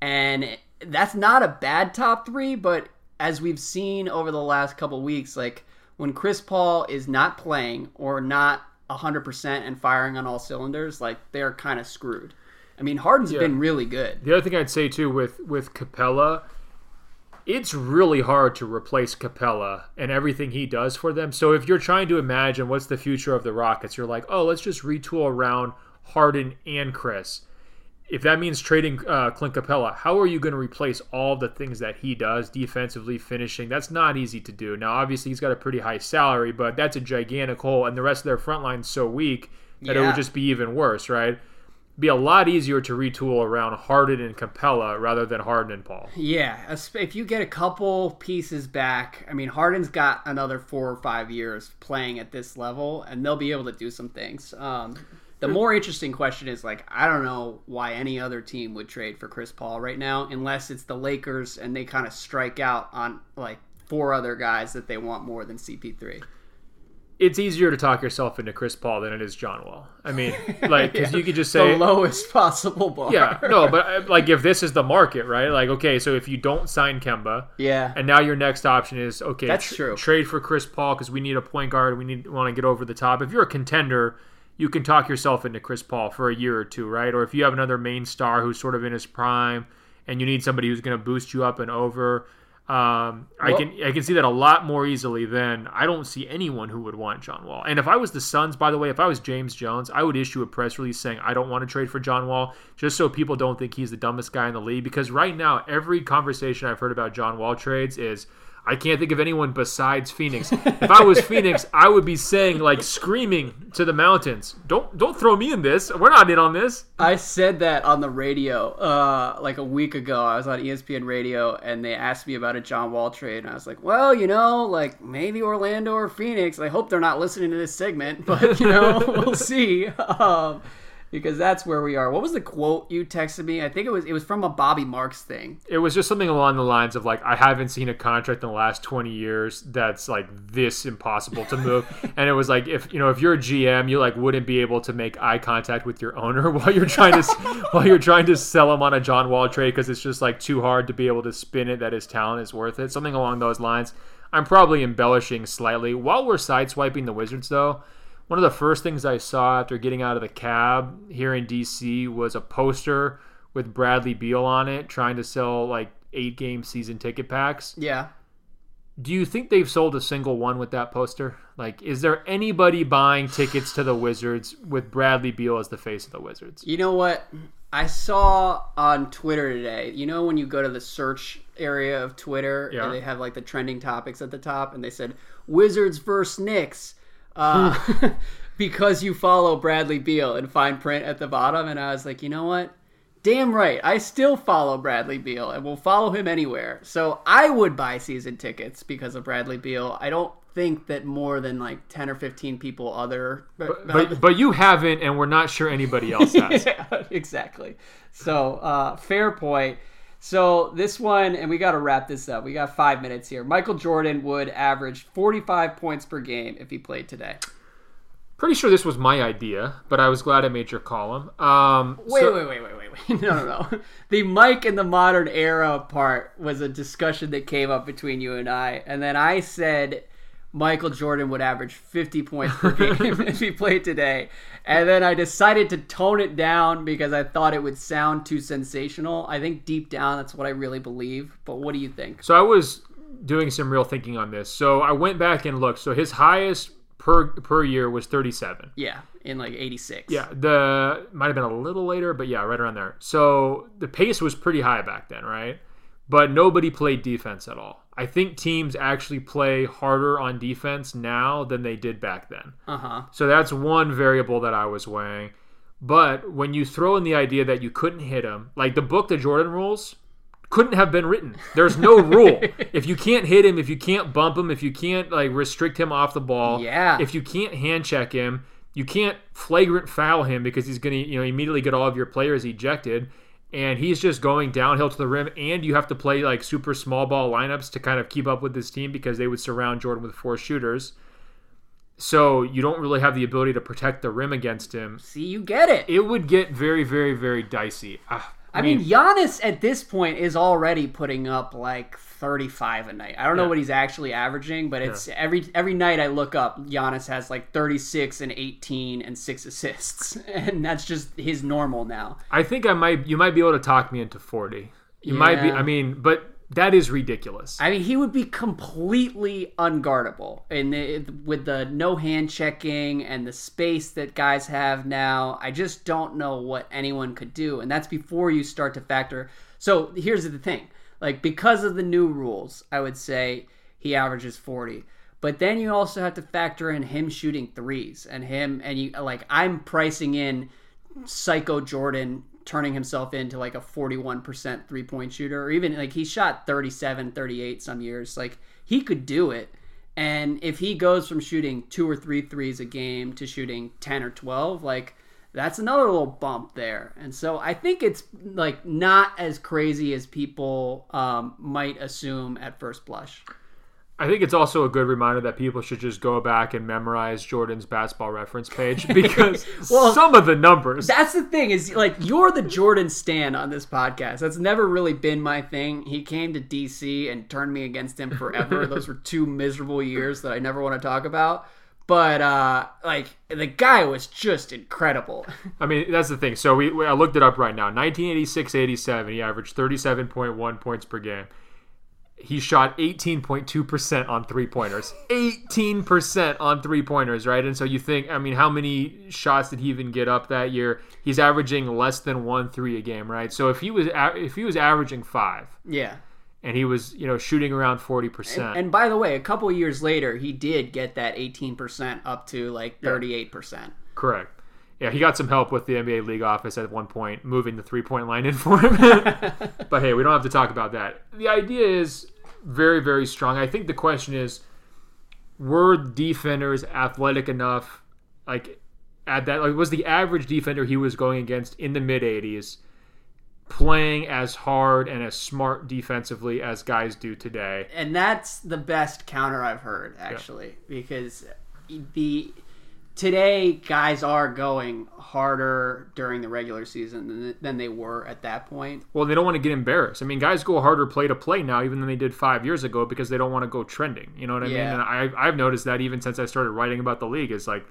and that's not a bad top three. But as we've seen over the last couple weeks, like when Chris Paul is not playing or not hundred percent and firing on all cylinders, like they're kind of screwed. I mean, Harden's been really good. The other thing I'd say too with with Capela, it's really hard to replace Capela and everything he does for them. So if you're trying to imagine what's the future of the Rockets, you're like, oh, let's just retool around Harden and Chris. If that means trading uh, Clint Capela, how are you going to replace all the things that he does defensively, finishing? That's not easy to do. Now, obviously, he's got a pretty high salary, but that's a gigantic hole, and the rest of their front line's so weak that it would just be even worse, right? Be a lot easier to retool around Harden and Capela rather than Harden and Paul. Yeah, if you get a couple pieces back, I mean, Harden's got another four or five years playing at this level, and they'll be able to do some things. Um, the more interesting question is like, I don't know why any other team would trade for Chris Paul right now, unless it's the Lakers and they kind of strike out on like four other guys that they want more than CP3. It's easier to talk yourself into Chris Paul than it is John Wall. I mean, [LAUGHS] like, because you could just The say, lowest possible bar. yeah, no, but uh, like, if this is the market, right? Like, okay, so if you don't sign Kemba, yeah. and now your next option is okay, That's tr- true. Trade for Chris Paul because we need a point guard. We need want to get over the top. If you're a contender, you can talk yourself into Chris Paul for a year or two, right? Or if you have another main star who's sort of in his prime, and you need somebody who's going to boost you up and over. Um, I can I can see that a lot more easily than I don't see anyone who would want John Wall. And if I was the Suns, by the way, if I was James Jones, I would issue a press release saying I don't want to trade for John Wall, just so people don't think he's the dumbest guy in the league. Because right now, every conversation I've heard about John Wall trades is I can't think of anyone besides Phoenix. if I was Phoenix, I would be saying like screaming to the mountains, "Don't don't throw me in this. We're not in on this." I said that on the radio uh, like a week ago. I was on ESPN radio and they asked me about a John Wall trade. And I was like, well, you know, like maybe Orlando or Phoenix. I hope they're not listening to this segment, [LAUGHS] but, you know, we'll see. Um, because that's where we are. What was the quote you texted me? I think it was it was from a Bobby Marks thing. It was just something along the lines of like I haven't seen a contract in the last 20 years that's like this impossible to move. [LAUGHS] and it was like if you know if you're a GM, you like wouldn't be able to make eye contact with your owner [LAUGHS] while you're trying to [LAUGHS] while you're trying to sell him on a John Wall trade because it's just like too hard to be able to spin it that his talent is worth it. Something along those lines. I'm probably embellishing slightly. While we're sideswiping the Wizards though, one of the first things I saw after getting out of the cab here in DC was a poster with Bradley Beal on it trying to sell like eight game season ticket packs. Yeah. Do you think they've sold a single one with that poster? Like, is there anybody buying tickets to the Wizards with Bradley Beal as the face of the Wizards? You know what? I saw on Twitter today. You know when you go to the search area of Twitter Yeah. and they have like the trending topics at the top, and they said Wizards versus Knicks, uh, [LAUGHS] because you follow Bradley Beal and fine print at the bottom. And I was like, you know what? Damn right. I still follow Bradley Beal and will follow him anywhere. So I would buy season tickets because of Bradley Beal. I don't think that more than like 10 or 15 people other But but but you haven't, and we're not sure anybody else [LAUGHS] has. yeah, exactly. So, uh, fair point. So, this one, and we got to wrap this up. We got five minutes here. Michael Jordan would average 45 points per game if he played today. Pretty sure this was my idea, but I was glad I made your column. Um, Wait, so- wait, wait, wait, wait, wait. [LAUGHS] No, no, no. The Mike in the modern era part was a discussion that came up between you and I. And then I said Michael Jordan would average 50 points per game [LAUGHS] if he played today. And then I decided to tone it down because I thought it would sound too sensational. I think deep down that's what I really believe. But what do you think? So I was doing some real thinking on this. So I went back and looked. So his highest per per year was 37. Yeah, in like 86. Yeah, the might have been a little later, but yeah, right around there. So the pace was pretty high back then, right? But nobody played defense at all. I think teams actually play harder on defense now than they did back then. Uh huh. So that's one variable that I was weighing. But when you throw in the idea that you couldn't hit him, like the book, The Jordan Rules, couldn't have been written. There's no [LAUGHS] rule. if you can't hit him, if you can't bump him, if you can't like restrict him off the ball, Yeah. if you can't hand check him, you can't flagrant foul him because he's going to you know immediately get all of your players ejected and he's just going downhill to the rim and you have to play like super small ball lineups to kind of keep up with this team because they would surround Jordan with four shooters. So you don't really have the ability to protect the rim against him. See, you get it. It would get very very very dicey. Ah, I mean, Giannis at this point is already putting up like 35 a night. I don't know what he's actually averaging, but it's every every night I look up, Giannis has like 36 and 18 and six assists, [LAUGHS] and that's just his normal now. I think I might you might be able to talk me into 40. You might be I mean, but that is ridiculous. I mean, he would be completely unguardable, and the, with the no hand checking and the space that guys have now, I just don't know what anyone could do, and that's before you start to factor. So here's the thing: like because of the new rules, I would say he averages forty. But then you also have to factor in him shooting threes and him and you like I'm pricing in Psycho Jordan turning himself into like a 41% three point shooter, or even like he shot 37, 38 some years. Like he could do it. And if he goes from shooting two or three threes a game to shooting 10 or 12, like that's another little bump there. And so I think it's like not as crazy as people um, might assume at first blush. I think it's also a good reminder that people should just go back and memorize Jordan's basketball reference page [LAUGHS] because Well, some of the numbers. That's the thing is like you're the Jordan stan on this podcast. That's never really been my thing. He came to DC and turned me against him forever. [LAUGHS] Those were two miserable years that I never want to talk about. But uh like the guy was just incredible. I mean, that's the thing. So we, we I looked it up right now. 1986-87, he averaged 37.1 points per game. He shot 18.2% on three-pointers. 18% on three-pointers, right? And so you think, I mean, how many shots did he even get up that year? He's averaging less than 1 3 a game, right? So if he was if he was averaging 5 Yeah. And he was, you know, shooting around 40%. And by the way, a couple years later, he did get that 18% up to like 38%. Correct. Yeah, he got some help with the NBA league office at one point, moving the three point line in for him. [LAUGHS] but hey, we don't have to talk about that. The idea is very, very strong. I think the question is were defenders athletic enough, like, at that, like, was the average defender he was going against in the mid 80s playing as hard and as smart defensively as guys do today? and that's the best counter I've heard actually because the today guys are going harder during the regular season than, than they were at that point. Well, they don't want to get embarrassed. I mean, guys go harder play to play now, even than they did five years ago, because they don't want to go trending. You know what I mean? And I, I've noticed that even since I started writing about the league, it's like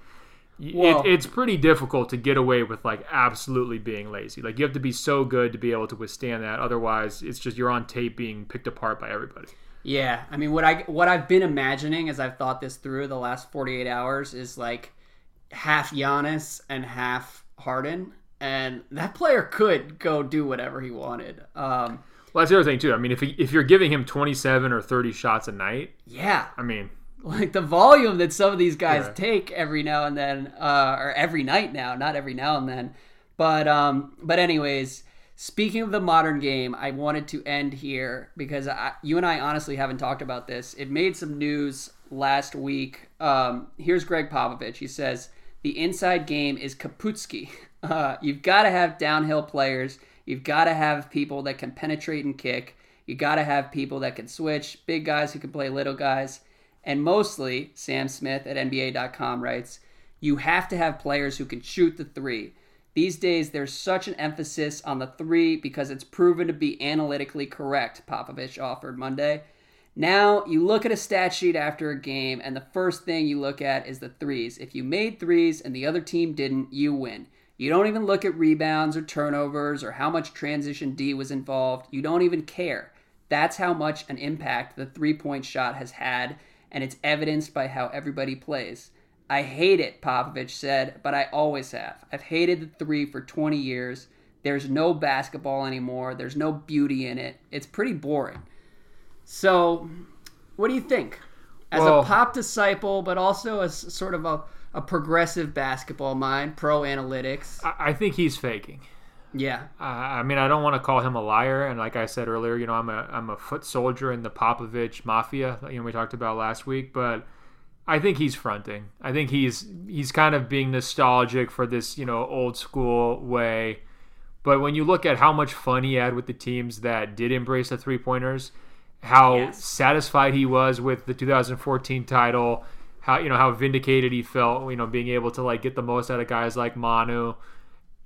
Well- it, it's pretty difficult to get away with like absolutely being lazy. Like you have to be so good to be able to withstand that. Otherwise, it's just you're on tape being picked apart by everybody. Yeah, I mean what I what I've been imagining as I've thought this through the last 48 hours is like half Giannis and half Harden and that player could go do whatever he wanted. Um Well, that's the other thing too. I mean, if he, if you're giving him 27 or 30 shots a night, yeah, I mean, [LAUGHS] like the volume that some of these guys Yeah. take every now and then uh, or every night now not every now and then. But um but anyways speaking of the modern game i wanted to end here because I, you and i honestly haven't talked about this. It made some news last week. Um here's gregg popovich. He says the inside game is kaputski. [LAUGHS] Uh, you've got to have downhill players. You've got to have people that can penetrate and kick. You got to have people that can switch big guys who can play little guys and mostly, Sam Smith at NBA.com writes, you have to have players who can shoot the three. These days, there's such an emphasis on the three because it's proven to be analytically correct, Popovich offered Monday. Now, you look at a stat sheet after a game, and the first thing you look at is the threes. If you made threes and the other team didn't, you win. You don't even look at rebounds or turnovers or how much transition D was involved. You don't even care. That's how much an impact the three point shot has had, and it's evidenced by how everybody plays. I hate it, Popovich said, but I always have. I've hated the three for 20 years. There's no basketball anymore, there's no beauty in it. It's pretty boring. So, what do you think? As Well- a pop disciple, but also as sort of a, a progressive basketball mind, pro analytics. I, I think he's faking. Yeah. Uh, I mean, I don't want to call him a liar, and like I said earlier, you know, I'm a I'm a foot soldier in the Popovich mafia. You know, we talked about last week, but I think he's fronting. I think he's he's kind of being nostalgic for this, you know, old school way. But when you look at how much fun he had with the teams that did embrace the three pointers, how Yes. satisfied he was with the 2014 title, how you know how vindicated he felt, you know, being able to like get the most out of guys like Manu,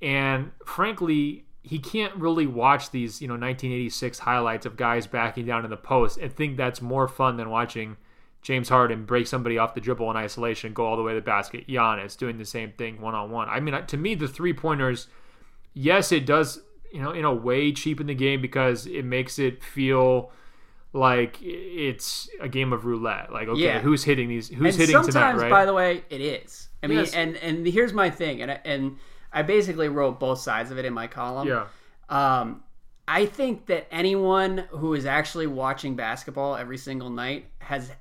and frankly, he can't really watch these you know 1986 highlights of guys backing down in the post and think that's more fun than watching James Harden break somebody off the dribble in isolation, go all the way to the basket. Giannis doing the same thing one on one. I mean, to me, the three pointers, yes, it does, you know, in a way cheapen the game because it makes it feel like it's a game of roulette. Like, okay, Yeah. who's hitting these? Who's and hitting sometimes, tonight? Right? by the way, it is. I mean, Yes. and and here's my thing, and I- and I basically wrote both sides of it in my column. yeah. Um, I think that anyone who is actually watching basketball every single night has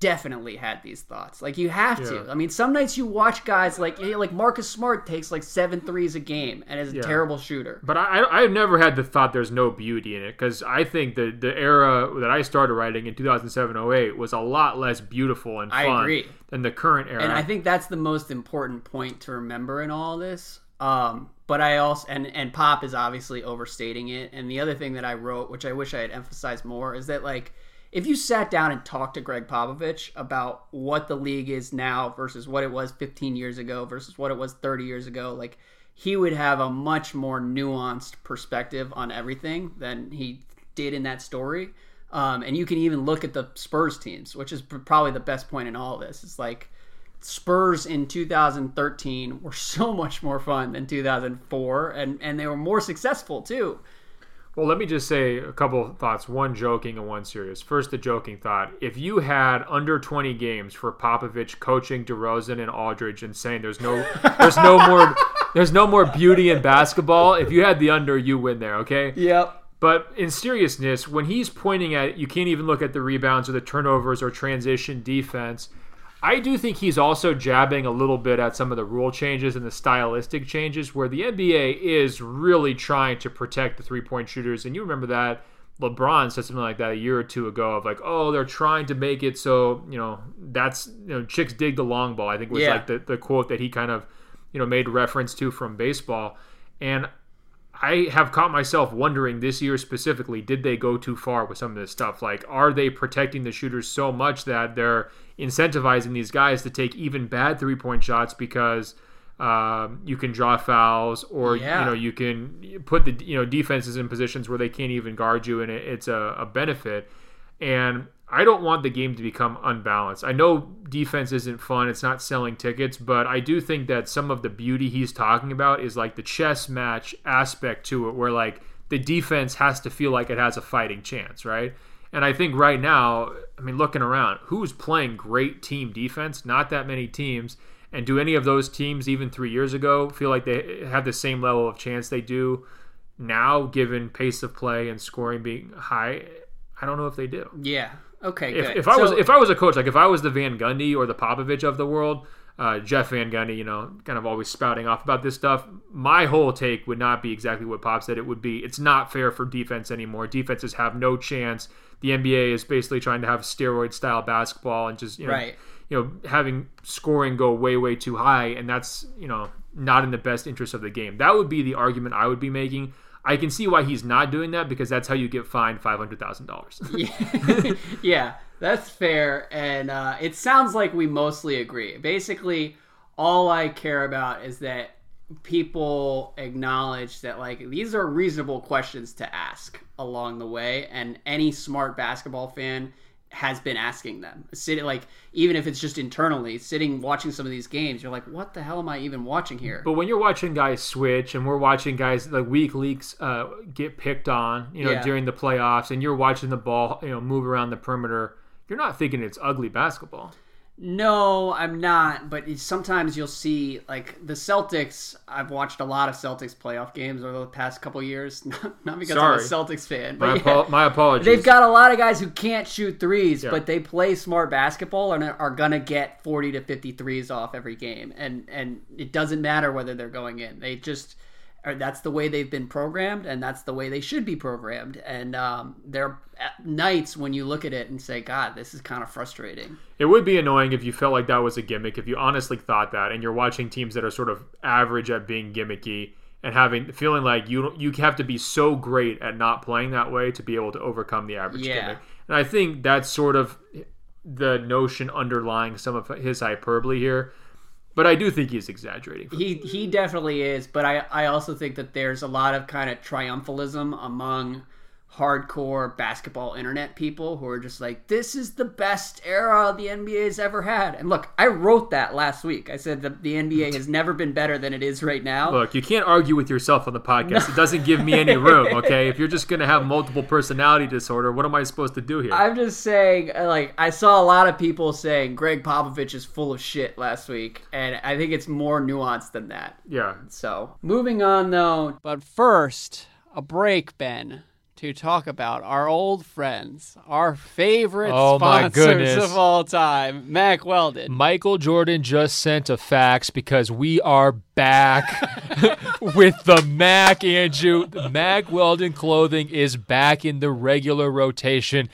definitely had these thoughts. Like you have to. I mean, some nights you watch guys like like Marcus Smart takes like seven threes a game and is a Yeah. terrible shooter. But I, I- I've never had the thought there's no beauty in it because I think the the era that I started writing in 2007-08 was a lot less beautiful and I fun agree. than the current era. And I think that's the most important point to remember in all this. Um, but I also and and Pop is obviously overstating it. And the other thing that I wrote, which I wish I had emphasized more, is that like if you sat down and talked to Gregg Popovich about what the league is now versus what it was 15 years ago versus what it was 30 years ago, like he would have a much more nuanced perspective on everything than he did in that story. Um, and you can even look at the Spurs teams, which is probably the best point in all this. It's like Spurs in 2013 were so [LAUGHS] much more fun than 2004, and and they were more successful too. Well, let me just say a couple of thoughts, one joking and one serious. First, the joking thought. If you had under 20 games for Popovich coaching DeRozan and Aldridge and saying there's no [LAUGHS] there's no more there's no more beauty in basketball, if you had the under, you win there, okay? Yep. But in seriousness, when he's pointing at you can't even look at the rebounds or the turnovers or transition defense. I do think he's also jabbing a little bit at some of the rule changes and the stylistic changes where the NBA is really trying to protect the three point shooters. And you remember that LeBron said something like that a year or two ago of like, oh, they're trying to make it so, you know, that's, you know, chicks dig the long ball, I think was Yeah. like the, the quote that he kind of, you know, made reference to from baseball. And I have caught myself wondering this year specifically, did they go too far with some of this stuff? Like, are they protecting the shooters so much that they're incentivizing these guys to take even bad three point shots because um, you can draw fouls or Yeah. you know you can put the you know defenses in positions where they can't even guard you and it, it's a, a benefit. And I don't want the game to become unbalanced. I know defense isn't fun, it's not selling tickets, but I do think that some of the beauty he's talking about is like the chess match aspect to it, where like the defense has to feel like it has a fighting chance, right? And I think right now, I mean, looking around, who's playing great team defense? Not that many teams. And do any of those teams, even three years ago, feel like they have the same level of chance they do now, given pace of play and scoring being high? I don't know if they do. Yeah. Okay. If, good. if I was if I was a coach, like if I was the Van Gundy or the Popovich of the world, uh, Jeff Van Gundy, you know, kind of always spouting off about this stuff. My whole take would not be exactly what Pop said. It would be it's not fair for defense anymore. Defenses have no chance. The NBA is basically trying to have steroid style basketball and just you know, Right. you know having scoring go way way too high, and that's you know not in the best interest of the game. That would be the argument I would be making. I can see why he's not doing that because that's how you get fined five hundred thousand dollars. [LAUGHS] yeah, yeah, that's fair. And uh, it sounds like we mostly agree. Basically, all I care about is that people acknowledge that like these are reasonable questions to ask along the way, and any smart basketball fan has been asking them. Sitting like even if it's just internally, sitting watching some of these games, you're like, what the hell am I even watching here? But when you're watching guys switch, and we're watching guys like weak leaks uh, get picked on, you know, Yeah. during the playoffs, and you're watching the ball, you know, move around the perimeter, you're not thinking it's ugly basketball. No, I'm not. But sometimes you'll see like the Celtics. I've watched a lot of Celtics playoff games over the past couple years. [LAUGHS] Not, not because I'm a Celtics fan, My, but yeah. apo- my apologies. they've got a lot of guys who can't shoot threes, Yeah. but they play smart basketball and are gonna get 40 to 50 threes off every game. And and it doesn't matter whether they're going in. They just or that's the way they've been programmed, and that's the way they should be programmed. And um, there are nights when you look at it and say, "God, this is kind of frustrating." It would be annoying if you felt like that was a gimmick. If you honestly thought that, and you're watching teams that are sort of average at being gimmicky and having feeling like you you have to be so great at not playing that way to be able to overcome the average Yeah. gimmick. And I think that's sort of the notion underlying some of his hyperbole here. But I do think he's exaggerating. He he definitely is, but I I also think that there's a lot of kind of triumphalism among hardcore basketball internet people who are just like this is the best era the NBA's ever had. And look, I wrote that last week. I said that the NBA has never been better than it is right now. Look, you can't argue with yourself on the podcast. It doesn't give me any room, [LAUGHS] okay? If you're just going to have multiple personality disorder, what am I supposed to do here? I'm just saying, uh, like, I saw a lot of people saying Gregg Popovich is full of shit last week, and I think it's more nuanced than that. yeah. So, moving on though. But first, a break, Ben, to talk about our old friends, our favorite Oh, sponsors of all time, Mack Weldon. Michael Jordan just sent a fax because we are back [LAUGHS] with the Mac Andrew. The Mack Weldon clothing is back in the regular rotation.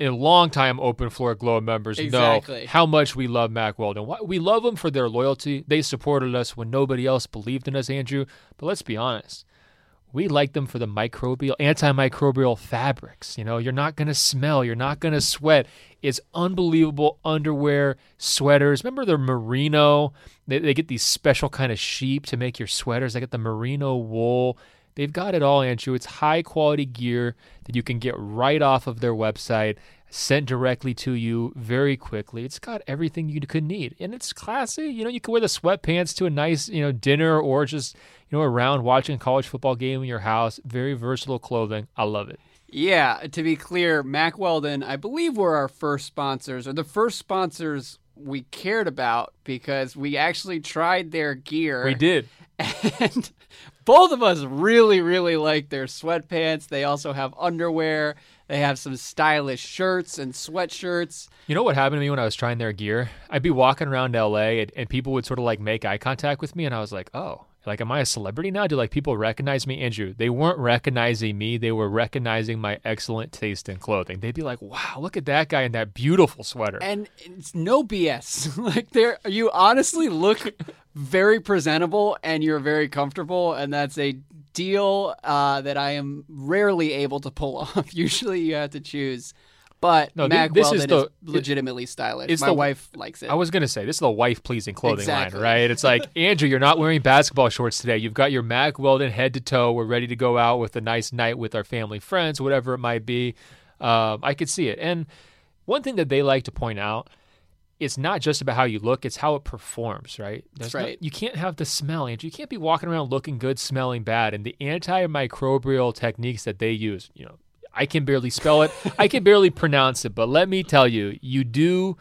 A long-time Open Floor Glow members Exactly. know how much we love Mack Weldon. We love them for their loyalty. They supported us when nobody else believed in us, Andrew. But let's be honest. We like them for the microbial, antimicrobial fabrics. You know, you're not going to smell, you're not going to sweat. It's unbelievable underwear, sweaters. Remember the merino? They, they get these special kind of sheep to make your sweaters. They get the merino wool. They've got it all, Andrew. It's high quality gear that you can get right off of their website, sent directly to you very quickly. It's got everything you could need, and it's classy. You know, you can wear the sweatpants to a nice, you know, dinner or just, you know, around watching a college football game in your house. Very versatile clothing. I love it. Yeah, to be clear, Mack Weldon, I believe were our first sponsors, or the first sponsors we cared about because we actually tried their gear. We did. [LAUGHS] and both of us really really like their sweatpants they also have underwear they have some stylish shirts and sweatshirts You know what happened to me when I was trying their gear? I'd be walking around LA and, and people would sort of like make eye contact with me, and I was like, oh, like, am I a celebrity now? Do like people recognize me? Andrew, they weren't recognizing me, they were recognizing my excellent taste in clothing. They'd be like, wow, look at that guy in that beautiful sweater. and it's no bs [LAUGHS] like there you honestly look very presentable and you're very comfortable and that's a deal uh, that i am rarely able to pull [LAUGHS] off usually you have to choose but No, Mac this Weldon is is, the- legitimately stylish. it's My the- wife likes it. I was gonna say this is the wife pleasing clothing Exactly. line, right? It's like [LAUGHS] Andrew, you're not wearing basketball shorts today. You've got your Mack Weldon head to toe. We're ready to go out with a nice night with our family, friends, whatever it might be. Um, I could see it. And one thing that they like to point out, it's not just about how you look; it's how it performs, right? That's no- right. you can't have the smell, Andrew. You can't be walking around looking good, smelling bad. And the antimicrobial techniques that they use, you know, I can barely spell it. I can barely pronounce it, but let me tell you, you do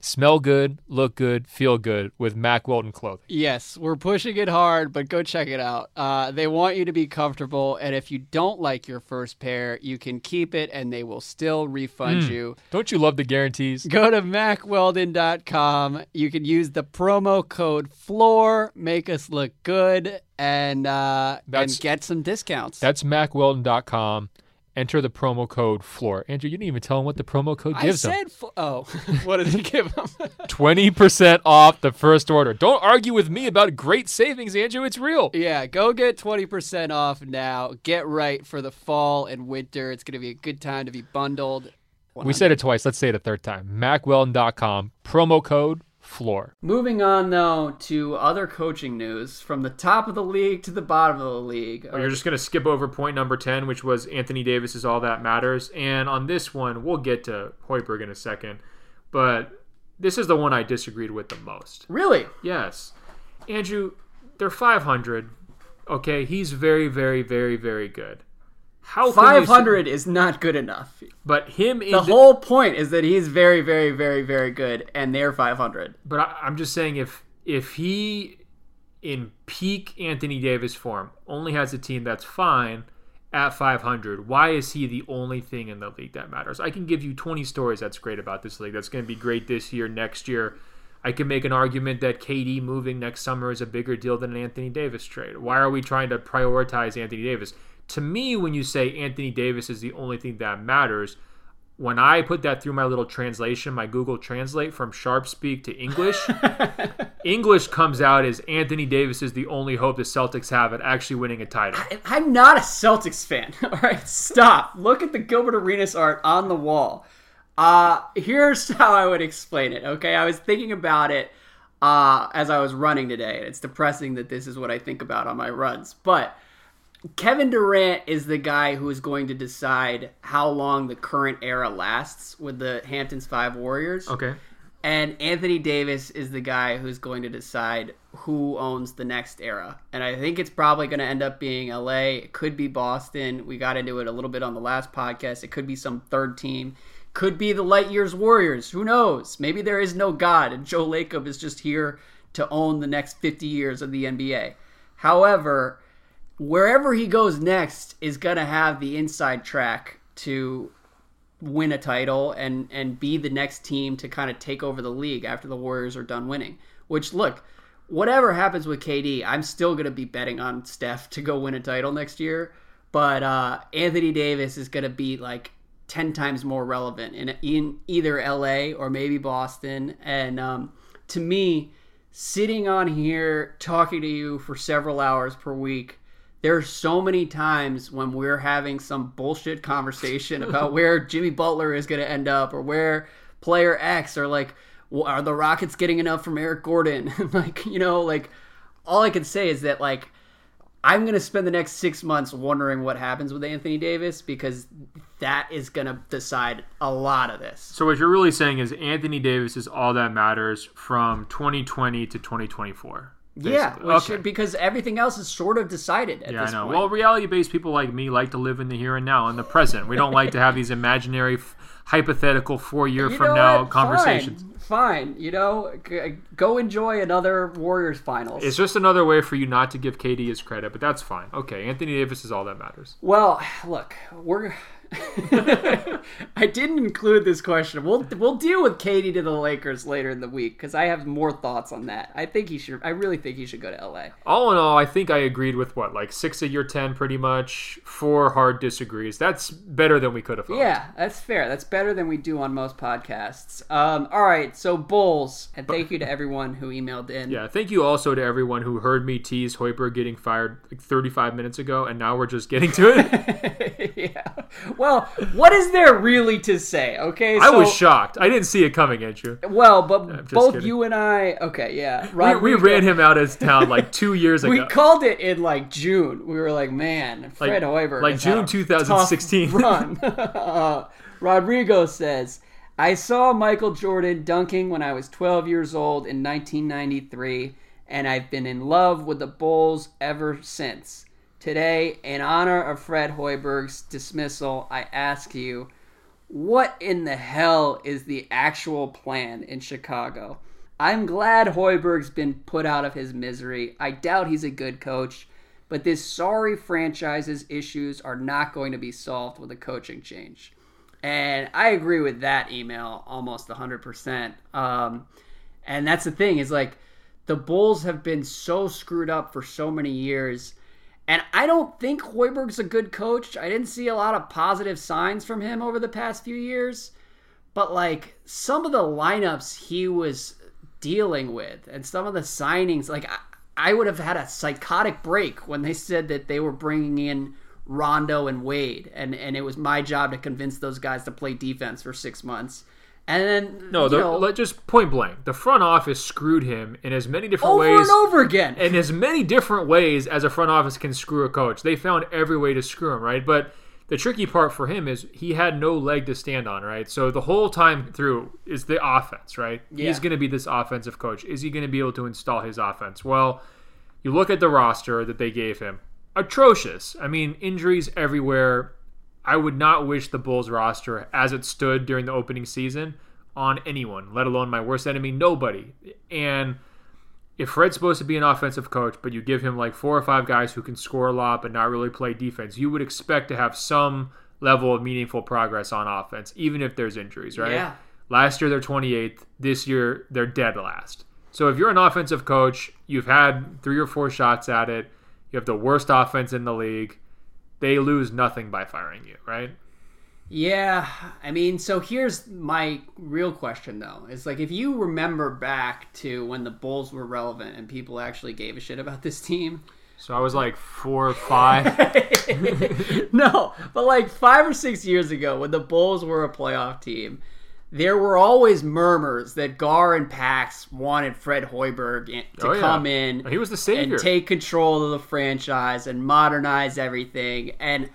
smell good, look good, feel good with Mack Weldon clothing. Yes, we're pushing it hard, but go check it out. Uh, they want you to be comfortable, and if you don't like your first pair, you can keep it and they will still refund you. Don't you love the guarantees? Go to mackweldon.com. You can use the promo code FLOOR, make us look good, and, uh, and get some discounts. That's mackweldon.com. Enter the promo code FLOOR. Andrew, you didn't even tell them what the promo code gives them. I said, fl- oh, [LAUGHS] what did he give them? 20% [LAUGHS] off the first order. Don't argue with me about great savings, Andrew. It's real. Yeah, go get 20% off now. Get right for the fall and winter. It's going to be a good time to be bundled. We said it twice. Let's say it a third time. mackweldon.com. Promo code FLOOR. Moving on, though, to other coaching news from the top of the league to the bottom of the league. Or you're just going to skip over point number 10, which was Anthony Davis is all that matters. And on this one, we'll get to Hoiberg in a second. But this is the one I disagreed with the most. Really? Yes. Andrew, they're 500. Okay, he's very, very, very, very good. How can you say- 500 is not good enough. But him in The whole point is that he's very, very, very, very good, and they're 500. But I, I'm just saying, if if he in peak Anthony Davis form only has a team that's fine at 500, why is he the only thing in the league that matters? I can give you 20 stories that's great about this league. That's going to be great this year, next year. I can make an argument that KD moving next summer is a bigger deal than an Anthony Davis trade. Why are we trying to prioritize Anthony Davis? To me, when you say Anthony Davis is the only thing that matters, when I put that through my little translation, my Google Translate from Sharp Speak to English, [LAUGHS] English comes out as Anthony Davis is the only hope the Celtics have at actually winning a title. I'm not a Celtics fan. [LAUGHS] All right, stop. Look at the Gilbert Arenas art on the wall. Uh, here's [LAUGHS] how I would explain it. Okay, I was thinking about it uh, as I was running today. And it's depressing that this is what I think about on my runs, but Kevin Durant is the guy who is going to decide how long the current era lasts with the Hamptons Five Warriors. Okay. And Anthony Davis is the guy who's going to decide who owns the next era. And I think it's probably going to end up being LA. It could be Boston. We got into it a little bit on the last podcast. It could be some third team. Could be the Light Years Warriors. Who knows? Maybe there is no God and Joe Lacob is just here to own the next 50 years of the NBA. However, wherever he goes next is going to have the inside track to win a title and and be the next team to kind of take over the league after the Warriors are done winning. Which look, whatever happens with KD, I'm still going to be betting on Steph to go win a title next year, but uh, Anthony Davis is going to be like 10 times more relevant in in either LA or maybe Boston and um, to me sitting on here talking to you for several hours per week there are so many times when we're having some bullshit conversation about [LAUGHS] where Jimmy Butler is going to end up or where player X or like are the Rockets getting enough from Eric Gordon? [LAUGHS] like, you know, like all I can say is that like I'm going to spend the next 6 months wondering what happens with Anthony Davis because that is going to decide a lot of this. So what you're really saying is Anthony Davis is all that matters from 2020 to 2024. Yeah, which Okay. because everything else is sort of decided at Yeah, I know. point. Well, reality-based people like me like to live in the here and now, in the present. We don't like to have these imaginary, f- hypothetical four-year You from now what? conversations. Fine, fine. You know, g- uh, go enjoy another Warriors finals. It's just another way for you not to give KD his credit, but that's fine. Okay, Anthony Davis is all that matters. well, look, we're. [LAUGHS] I didn't include this question. We'll we'll deal with KD to the Lakers later in the week because I have more thoughts on that. I think he should. I really think he should go to LA. All in all, I think I agreed with what, like six of your ten, pretty much. Four hard disagrees. That's better than we could have. hoped. Yeah, that's fair. That's better than we do on most podcasts. Um, all right, so Bulls, and thank you to everyone who emailed in. Yeah, thank you also to everyone who heard me tease Hoiberg getting fired like 35 minutes ago, and now we're just getting to it. [LAUGHS] yeah. Well, what is there really to say? Okay, I was shocked. I didn't see it coming, Andrew. Well, but both kidding. you and I. Okay, yeah. We, we Rodrigo- ran him out of town like [LAUGHS] two years ago. We called it in like June. We were like, man, Fred Hoiberg. like June 2016. run. [LAUGHS] [LAUGHS] uh, Rodrigo says, I saw Michael Jordan dunking when I was 12 years old in 1993, and I've been in love with the Bulls ever since. Today, in honor of Fred Hoiberg's dismissal, I ask you, what in the hell is the actual plan in Chicago? I'm glad Hoiberg's been put out of his misery. I doubt he's a good coach, but this sorry franchise's issues are not going to be solved with a coaching change. And I agree with that email almost 100%. Um, and that's the thing is like the Bulls have been so screwed up for so many years. And I don't think Hoiberg's a good coach. I didn't see a lot of positive signs from him over the past few years. But like some of the lineups he was dealing with and some of the signings, like I, I would have had a psychotic break when they said that they were bringing in Rondo and Wade, and and it was my job to convince those guys to play defense for six months. And then no, the, know, let- just point blank. The front office screwed him in as many different ways. over ways. and over again. in as many different ways as a front office can screw a coach. They found every way to screw him, right? But the tricky part for him is he had no leg to stand on, right? So the whole time through is the offense, right? Yeah. He's going to be this offensive coach. Is he going to be able to install his offense? Well, you look at the roster that they gave him. Atrocious. I mean, injuries everywhere. I would not wish the Bulls roster as it stood during the opening season on anyone, let alone my worst enemy, nobody. And if Fred's supposed to be an offensive coach, but you give him like four or five guys who can score a lot but not really play defense, you would expect to have some level of meaningful progress on offense, even if there's injuries, right? Yeah. Last year they're 28th. This year they're dead last. So if you're an offensive coach, you've had three or four shots at it. You have the worst offense in the league. They lose nothing by firing you, right? Yeah, I mean, so here's my real question though. Is like if you remember back to when the Bulls were relevant and people actually gave a shit about this team. So I was like four or five. [LAUGHS] no, but like 5 or 6 years ago when the Bulls were a playoff team, there were always murmurs that Gar and Pax wanted Fred Hoiberg in- to Oh, yeah. come in He was the savior. and take control of the franchise and modernize everything. And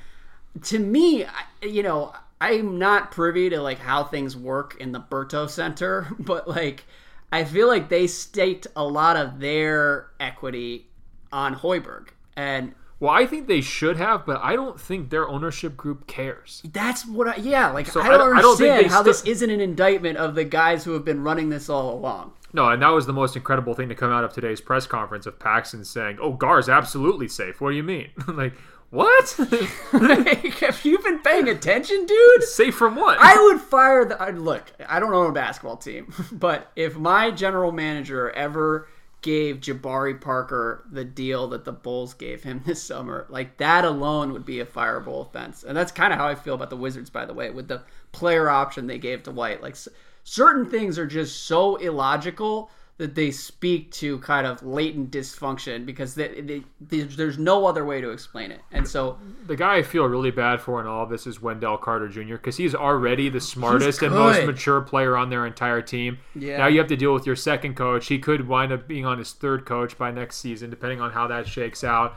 to me, you know, I'm not privy to like how things work in the Berto Center, [LAUGHS] but like I feel like they staked a lot of their equity on Hoiberg. And well, I think they should have, but I don't think their ownership group cares. that's what I yeah, like So I I don't don't- I don't think understand how stu- this isn't an indictment of the guys who have been running this all along. No, and that was the most incredible thing to come out of today's press conference of Paxson saying, "Oh, Gar's absolutely safe." What do you mean? [LAUGHS] like, what? [LAUGHS] [LAUGHS] Like, have you been paying attention, dude? safe from what? I would fire the. Look, I don't own a basketball team, but if my general manager ever gave Jabari Parker the deal that the Bulls gave him [LAUGHS] this summer, like that alone would be a fireable offense. And that's kind of how I feel about the Wizards, by the way, with the player option they gave to White. Like certain things are just so illogical that they speak to kind of latent dysfunction because they, they, there's there's no other way to explain it. And so the guy I feel really bad for in all of this is Wendell Carter Jr. because he's already the smartest and most mature player on their entire team. Yeah. Now you have to deal with your second coach. He could wind up being on his third coach by next season, depending on how that shakes out.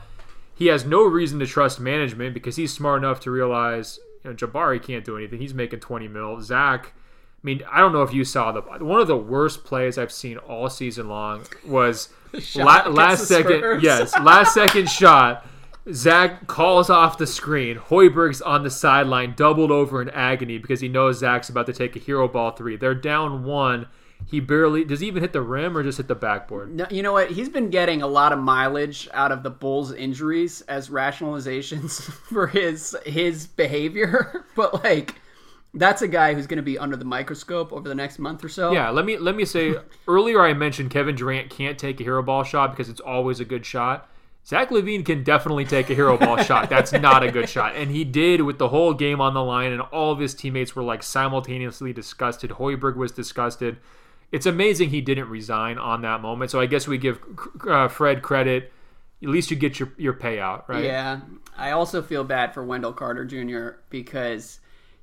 He has no reason to trust management because he's smart enough to realize you know, Jabari can't do anything. He's making 20 mil. Zach, I mean, I don't know if you saw the one of the worst plays I've seen all season long was [LAUGHS] la- last second. Spurs. Yes, last second shot. Zach calls off the screen. Hoiberg's on the sideline, doubled over in agony because he knows Zach's about to take a hero ball three. They're down one. He barely does he even hit the rim or just hit the backboard? No, you know what? He's been getting a lot of mileage out of the Bulls' injuries as rationalizations [LAUGHS] for his his behavior, [LAUGHS] but like that's a guy who's going to be under the microscope over the next month or so. Yeah, let me let me say [LAUGHS] earlier I mentioned Kevin Durant can't take a hero ball shot because it's always a good shot. Zach LaVine can definitely take a hero ball shot. That's not a good [LAUGHS] shot. And he did with the whole game on the line, and all of his teammates were like simultaneously disgusted. Hoiberg was disgusted. It's amazing he didn't resign on that moment. So I guess we give uh, Fred credit. At least you get your, your payout, right? Yeah. I also feel bad for Wendell Carter Jr. because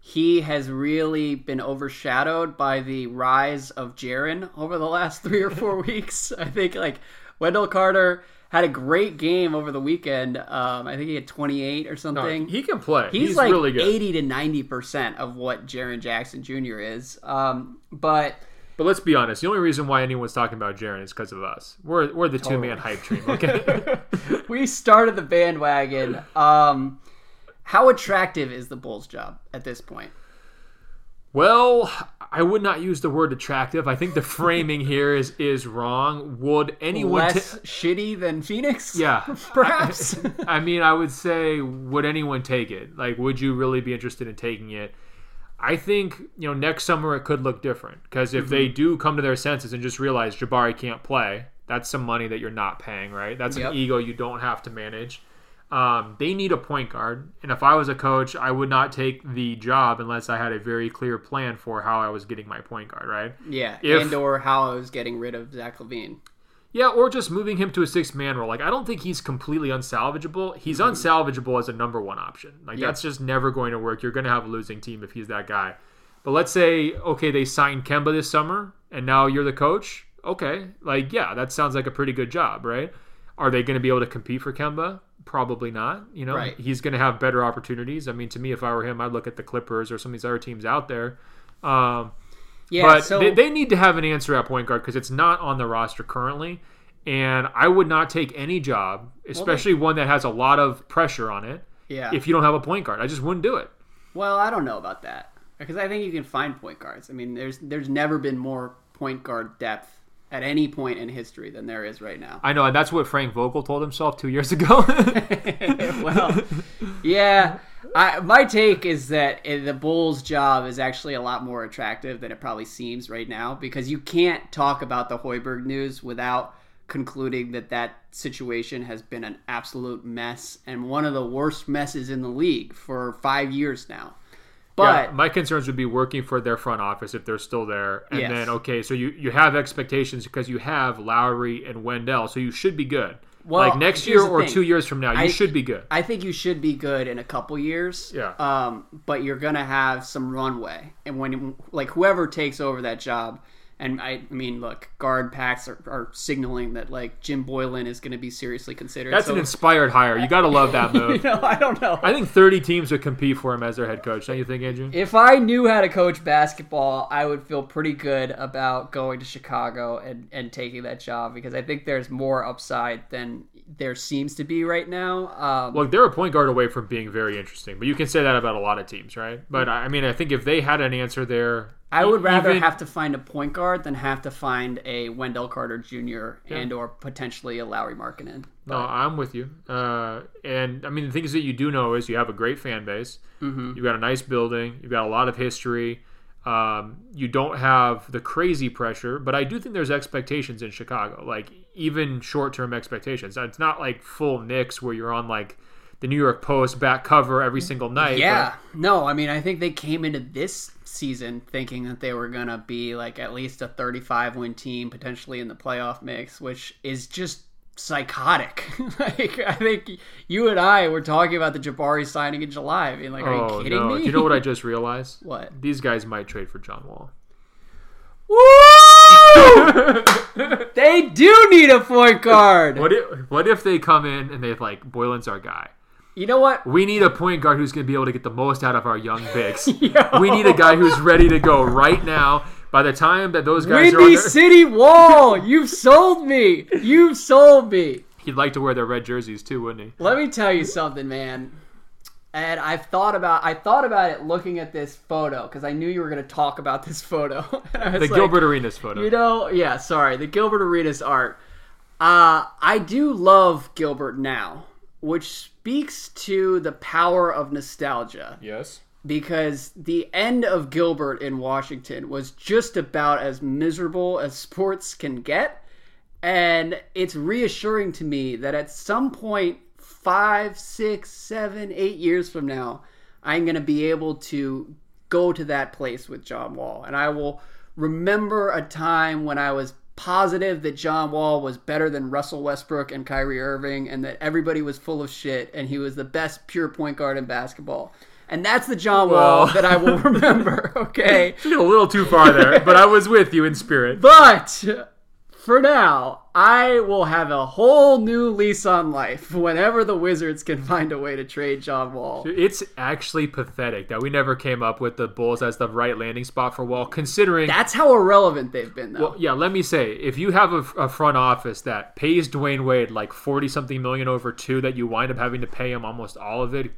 he has really been overshadowed by the rise of Jaren over the last three or four [LAUGHS] weeks. I think like Wendell Carter had a great game over the weekend. Um, I think he had 28 or No, something. he can play. He's, He's, like really good. 80 to 90 percent of what Jaren Jackson Jr. is. Um, but But let's be honest. The only reason why anyone's talking about Jaren is because of us. We're we're the two man hype train. [LAUGHS] Okay. we started the bandwagon. Um, how attractive is the Bulls' job at this point? well, I would not use the word attractive. I think the framing [LAUGHS] here is is wrong. Would anyone? Less ta- shitty than Phoenix? yeah. [LAUGHS] perhaps. I mean, I would say, would anyone take it? Like, would you really be interested in taking it? I think you know next summer it could look different because if Mm-hmm. they do come to their senses and just realize Jabari can't play, that's some money that you're not paying, right? That's Yep. an ego you don't have to manage. Um, they need a point guard, and if I was a coach, I would not take the job unless I had a very clear plan for how I was getting my point guard, right? yeah, If- and or how I was getting rid of Zach LaVine. Yeah, or just moving him to a six man role. Like I don't think he's completely unsalvageable. He's unsalvageable as a number one option. Like Yeah. that's just never going to work. You're going to have a losing team if he's that guy. But let's say okay, they signed Kemba this summer, and now you're the coach. Okay, like yeah, that sounds like a pretty good job, right? Are they going to be able to compete for Kemba? Probably not. You know, Right. he's going to have better opportunities. I mean, to me, if I were him, I'd look at the Clippers or some of these other teams out there. Um, Yeah, but so they, they need to have an answer at point guard because it's not on the roster currently. And I would not take any job, especially one that has a lot of pressure on it, yeah. if you don't have a point guard. I just wouldn't do it. well, I don't know about that because I think you can find point guards. I mean, there's there's never been more point guard depth at any point in history than there is right now. I know, and that's what Frank Vogel told himself two years ago. [LAUGHS] well, yeah. I, my take is that the Bulls' job is actually a lot more attractive than it probably seems right now because you can't talk about the Hoiberg news without concluding that that situation has been an absolute mess and one of the worst messes in the league for five years now. But yeah, my concerns would be working for their front office if they're still there. And Yes. then, okay, so you, you have expectations because you have Lauri and Wendell, so you should be good. Well, like next year or thing. two years from now, you I- should be good. I think you should be good in a couple years. Yeah. Um, but you're gonna have some runway, and when like whoever takes over that job, and I, I mean, look, GarPax are, are signaling that like Jim Boylan is gonna be seriously considered. That's so, an inspired hire. You got to love that you [LAUGHS] move. know, I don't know. I think 30 teams would compete for him as their head coach. Don't you think, Andrew? if I knew how to coach basketball, I would feel pretty good about going to Chicago and, and taking that job because I think there's more upside than there seems to be right now. Um, Look, they're a point guard away from being very interesting, but you can say that about a lot of teams, right? But I I mean, I think if they had an answer there, I would rather even- have to find a point guard than have to find a Wendell Carter Jr. and or potentially a Lauri Markkanen. No, I'm with you. Uh, and I mean, the things that you do know is you have a great fan base. Mm-hmm. You've got a nice building. You've got a lot of history. Um, you don't have the crazy pressure, but I do think there's expectations in Chicago, like even short-term expectations. It's not like full Knicks where you're on like the New York Post back cover every single night. Yeah, no, I mean, I think they came into this season thinking that they were gonna be like at least a 35 win team, potentially in the playoff mix, which is just psychotic. [LAUGHS] like, I think you and I were talking about the Jabari signing in July. I mean, like, are oh you kidding no! me? Do you know what I just [LAUGHS] realized? what? These guys might trade for John Wall. Woo! [LAUGHS] they do need a point guard. What if what if they come in and they're like Boylan's our guy? You know what? We need a point guard who's going to be able to get the most out of our young bigs. [LAUGHS] Yo. We need a guy who's ready to go right now. By the time that those guys are on Windy their, City Wall, you've sold me. You've sold me. he'd like to wear their red jerseys too, wouldn't he? Let me tell you something, man. And I've thought about I thought about it looking at this photo because I knew you were going to talk about this photo. [LAUGHS] And I was The like, Gilbert Arenas photo. You know, yeah, sorry, the Gilbert Arenas art. Uh, I do love Gilbert now, which speaks to the power of nostalgia yes. because the end of Gilbert in Washington was just about as miserable as sports can get. And it's reassuring to me that at some point, five, six, seven, eight years from now, I'm going to be able to go to that place with John Wall. And I will remember a time when I was positive that John Wall was better than Russell Westbrook and Kyrie Irving and that everybody was full of shit and he was the best pure point guard in basketball. And that's the John Wall Well. that I will [LAUGHS] remember, okay? A little too far there, but I was with you in spirit. But for now, I will have a whole new lease on life whenever the Wizards can find a way to trade John Wall. It's actually pathetic that we never came up with the Bulls as the right landing spot for Wall, considering That's how irrelevant they've been, though. Well, yeah, let me say, if you have a, a front office that pays Dwyane Wade like forty something million over two, that you wind up having to pay him almost all of it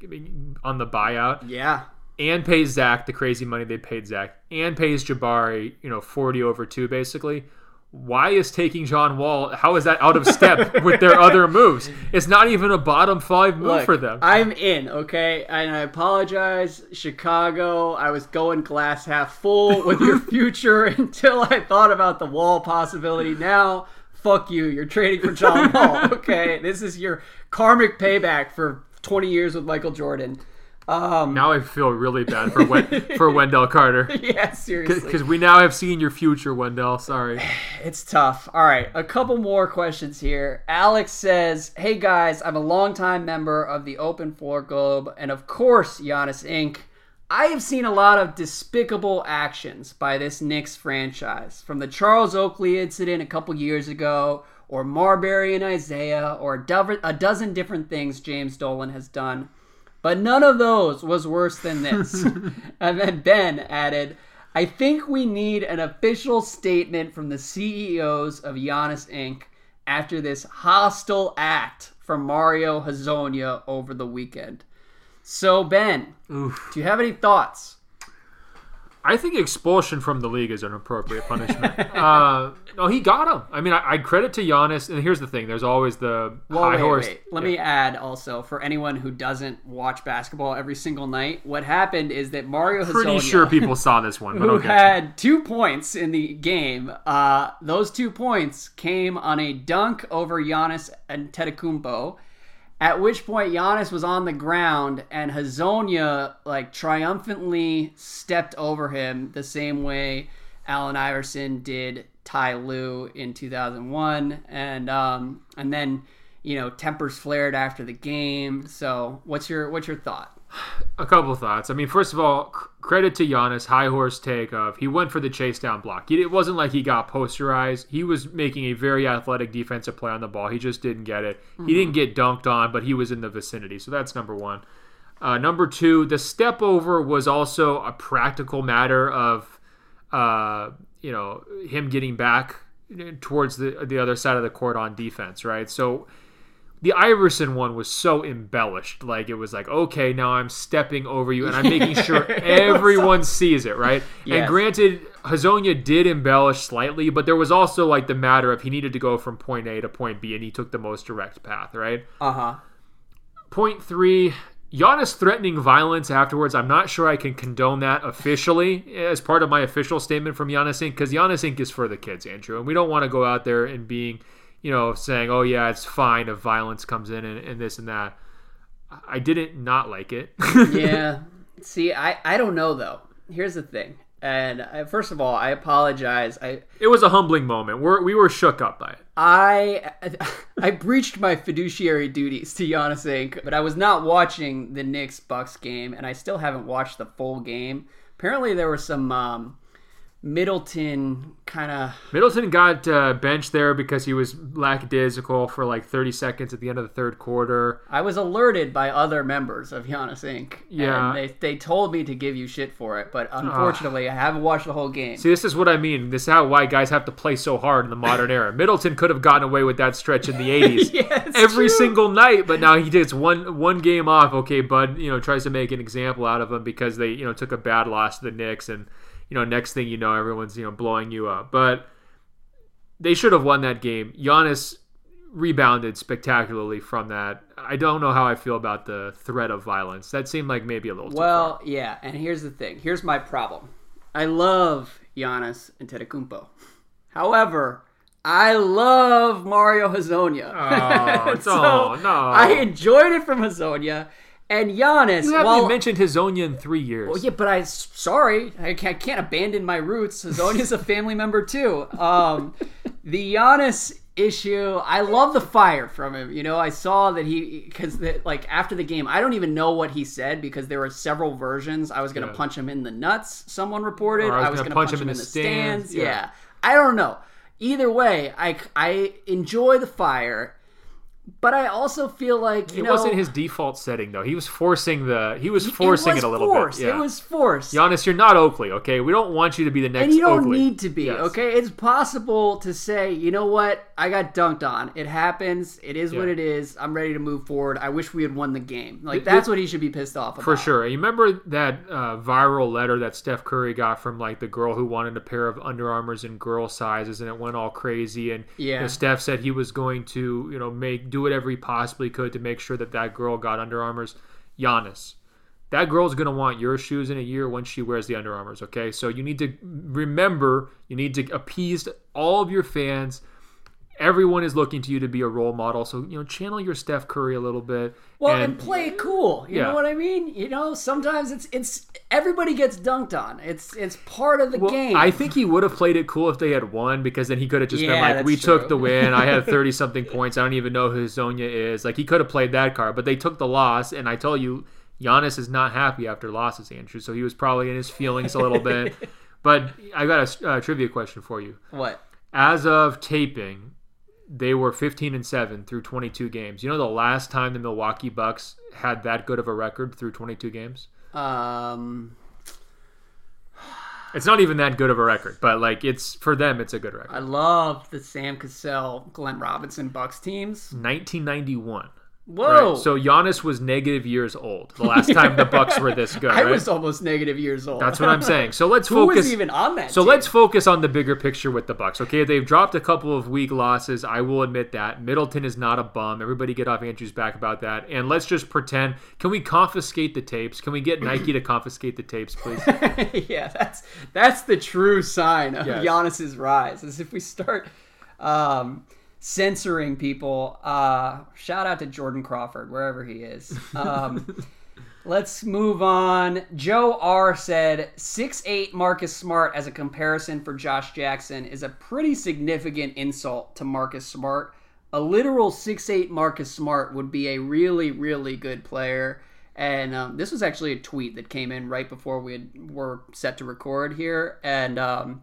on the buyout, yeah. and pays Zach the crazy money they paid Zach, and pays Jabari, you know, forty over two, basically. Why is taking John Wall? How is that out of step [LAUGHS] with their other moves? It's not even a bottom five move Look, for them. I'm in, okay? And I apologize, Chicago. I was going glass half full with your [LAUGHS] future until I thought about the wall possibility. Now, fuck you. You're trading for John Wall, [LAUGHS] okay? This is your karmic payback for 20 years with Michael Jordan. Um, now I feel really bad for Wen- for [LAUGHS] Wendell Carter yeah, seriously. because we now have seen your future, Wendell. Sorry. [SIGHS] It's tough. All right, a couple more questions here. Alex says, "Hey guys, I'm a longtime member of the Open Floor Globe, and of course, Giannis Inc. I have seen a lot of despicable actions by this Knicks franchise, from the Charles Oakley incident a couple years ago, or Marbury and Isiah, or a, a dozen different things James Dolan has done." But none of those was worse than [LAUGHS] this. and then Ben added, I think we need an official statement from the CEOs of Giannis Inc. after this hostile act from Mario Hezonja over the weekend. So, Ben, do you have any thoughts? I think expulsion from the league is an appropriate punishment. [LAUGHS] uh, no, he got him. I mean, I, I credit to Giannis. And here's the thing: there's always the Well, high wait, horse. wait. Let me add also for anyone who doesn't watch basketball every single night, what happened is that Mario Pretty sure people saw this one, but who I'll get to it. had two points in the game, uh, those two points came on a dunk over Giannis Antetokounmpo. At which point Giannis was on the ground and Hezonja like triumphantly stepped over him the same way Allen Iverson did Ty Lue in 2001 and um and then you know tempers flared after the game. So what's your what's your thought? A couple thoughts. I mean, first of all, credit to Giannis, high horse take of he went for the chase down block. It wasn't like he got posterized. He was making a very athletic defensive play on the ball. He just didn't get it. He didn't get dunked on, but he was in the vicinity. So that's number one. Uh, number two, the step over was also a practical matter of, uh, you know, him getting back towards the the other side of the court on defense, right? So the Iverson one was so embellished. Like it was like, okay, now I'm stepping over you and I'm making [LAUGHS] sure everyone sees it, right? And granted, Hezonja did embellish slightly, but there was also like the matter of he needed to go from point A to point B and he took the most direct path, right? Uh huh. Point three, Giannis threatening violence afterwards. I'm not sure I can condone that officially as part of my official statement from Giannis Inc. because Giannis Inc. is for the kids, Andrew, and we don't want to go out there and being, you know, saying, "Oh yeah, it's fine if violence comes in and, and this and that." I didn't not like it. [LAUGHS] yeah. See, I I don't know though. Here's the thing. And I, first of all, I apologize. I it was a humbling moment. We're, we were shook up by it. I [LAUGHS] I breached my fiduciary duties to Giannis Inc., but I was not watching the Knicks Bucks game, and I still haven't watched the full game. Apparently, there were some um, Middleton kind of Middleton got uh, benched there because he was lackadaisical for like 30 seconds at the end of the third quarter. I was alerted by other members of Giannis Inc. Yeah. and they they told me to give you shit for it, but unfortunately, I haven't watched the whole game. See, this is what I mean. This is how why guys have to play so hard in the modern era. [LAUGHS] Middleton could have gotten away with that stretch in the 80s. [LAUGHS] Yeah, Every true. single night, but now he takes one one game off. Okay, Bud, you know, tries to make an example out of him because they, you know, took a bad loss to the Knicks and you know, next thing you know, everyone's, you know, blowing you up. But they should have won that game. Giannis rebounded spectacularly from that. I don't know how I feel about the threat of violence. That seemed like maybe a little. Well, yeah, and here's the thing. Here's my problem. I love Giannis Antetokounmpo. However, I love Mario Hezonja. Oh, [LAUGHS] so no, no. I enjoyed it from Hazonia and Giannis. Well you haven't well, mentioned Hezonja in three years. well, yeah, but I sorry, I can't, I can't abandon my roots. Hezonja's a family member too. Um, the Giannis issue, I love the fire from him. You know, I saw that he because like after the game, I don't even know what he said because there were several versions. I was gonna Yeah. punch him in the nuts. Someone reported. Or I was I was gonna gonna punch, him in the stands. yeah. Yeah. I don't know. Either way, I I enjoy the fire. But I also feel like you it know wasn't his default setting though. He was forcing the he was forcing it, was a little forced. bit. Yeah. It was forced. Giannis, you're not Oakley, okay? We don't want you to be the next and you don't Oakley. need to be Yes. okay it's possible to say you know what i got dunked on it happens it is what it is i'm ready to move forward i wish we had won the game like that's th- what he should be pissed off about For sure. You remember that uh, viral letter that Steph Curry got from like the girl who wanted a pair of Under Armours in girl sizes, and it went all crazy. And you Yeah. know, Steph said he was going to, you know, make do whatever he possibly could to make sure that that girl got Under Armours. Giannis, that girl's gonna want your shoes in a year when she wears the Under Armours. Okay, so you need to remember, you need to appease all of your fans. Everyone is looking to you to be a role model, so you know, channel your Steph Curry a little bit. well and, play cool you Yeah. know what i mean you know sometimes it's it's everybody gets dunked on it's it's part of the Well, game I think he would have played it cool if they had won because then he could have just been like, that's "We took the win. I had [LAUGHS] thirty something points. I don't even know who Zonia is." Like he could have played that card, but they took the loss. And I tell you, Giannis is not happy after losses, Andrew. So he was probably in his feelings a little bit. [LAUGHS] But I got a uh, trivia question for you. what As of taping, they were 15 and 7 through 22 games. You know the last time the Milwaukee Bucks had that good of a record through 22 games? um It's not even that good of a record, but like it's for them it's a good record. i love the sam cassell glenn robinson bucks teams 1991. Whoa. Right? So Giannis was negative years old the last time the Bucks were this [LAUGHS] good. I right? was almost negative years old. That's what I'm saying. So [LAUGHS] let's Who focus. was even on that? So team? let's focus on the bigger picture with the Bucks. Okay, they've dropped a couple of weak losses. I will admit that Middleton is not a bum. Everybody get off Andrew's back about that. And let's just pretend. Can we confiscate the tapes? Can we get Nike to confiscate the tapes, please? [LAUGHS] yeah, that's that's the true sign of Yes. Giannis's rise. Is if we start um, censoring people. Uh, shout out to Jordan Crawford wherever he is. Um, [LAUGHS] let's move on. Joe R said six eight Marcus Smart as a comparison for Josh Jackson is a pretty significant insult to Marcus Smart. A literal six eight Marcus Smart would be a really really good player. And um, this was actually a tweet that came in right before we had, were set to record here. And um,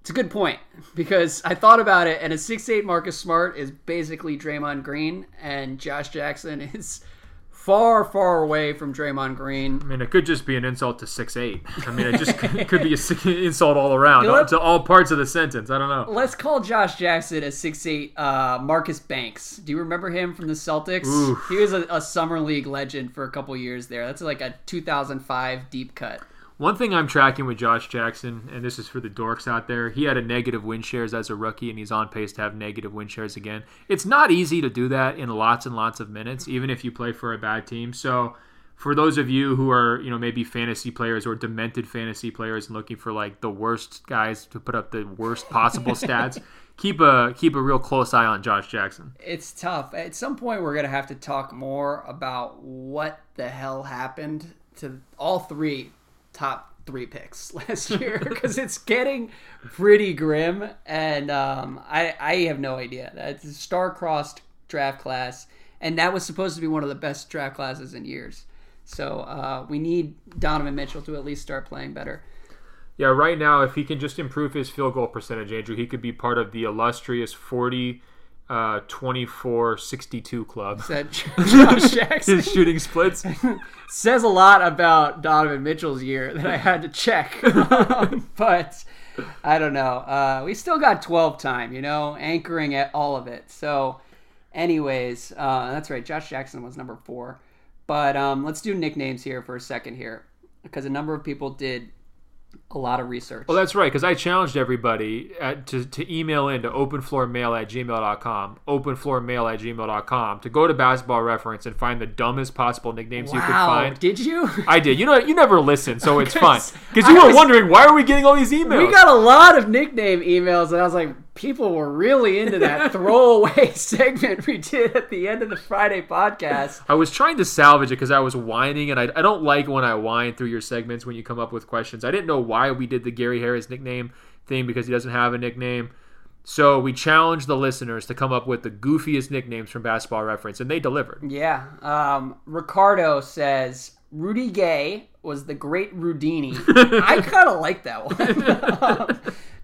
it's a good point because I thought about it, and a 6'8 Marcus Smart is basically Draymond Green, and Josh Jackson [LAUGHS] is far, far away from Draymond Green. I mean, it could just be an insult to six eight. I mean, it just could could be an [LAUGHS] insult all around what? to all parts of the sentence. I don't know. Let's call Josh Jackson a 6'8 uh, Marcus Banks. Do you remember him from the Celtics? Oof. He was a, a Summer League legend for a couple years there. That's like a 2005 deep cut. One thing I'm tracking with Josh Jackson, and this is for the dorks out there, he had a negative win shares as a rookie, and he's on pace to have negative win shares again. It's not easy to do that in lots and lots of minutes, even if you play for a bad team. So, for those of you who are, you know, maybe fantasy players or demented fantasy players and looking for like the worst guys to put up the worst possible [LAUGHS] stats, keep a keep a real close eye on Josh Jackson. It's tough. At some point, we're going to have to talk more about what the hell happened to all three top three picks [LAUGHS] last [LAUGHS] year because it's getting pretty grim. And um, I, I have no idea. That's a star-crossed draft class, and that was supposed to be one of the best draft classes in years. So uh, we need Donovan Mitchell to at least start playing better. Yeah, right now, if he can just improve his field goal percentage, Andrew, he could be part of the illustrious 40 uh, 24 62 club. [LAUGHS] Josh Jackson? His shooting splits. [LAUGHS] says a lot about Donovan Mitchell's year that I had to check. [LAUGHS] Um, but I don't know. Uh, we still got 12 time, you know, anchoring at all of it. So, anyways, uh, that's right. Josh Jackson was number four. But um, let's do nicknames here for a second here because a number of people did a lot of research. Well, that's right, because I challenged everybody at, to, to email in to openfloormail at gmail.com, openfloormail at gmail.com, to go to basketball reference and find the dumbest possible nicknames you could find. Did you? I did. You know, you never listen, so it's [LAUGHS] fine. Because Because I you were was- wondering why are we getting all these emails? We got a lot of nickname emails, and I was like, people were really into that [LAUGHS] throwaway [LAUGHS] segment we did at the end of the Friday podcast. I was trying to salvage it because I was whining, and I, I don't like when I whine through your segments when you come up with questions. I didn't know why we did the Gary Harris nickname thing because he doesn't have a nickname. So we challenged the listeners to come up with the goofiest nicknames from Basketball Reference, and they delivered. Yeah. Um, Ricardo says Rudy Gay was the great Rudini. [LAUGHS] I kind of like that one.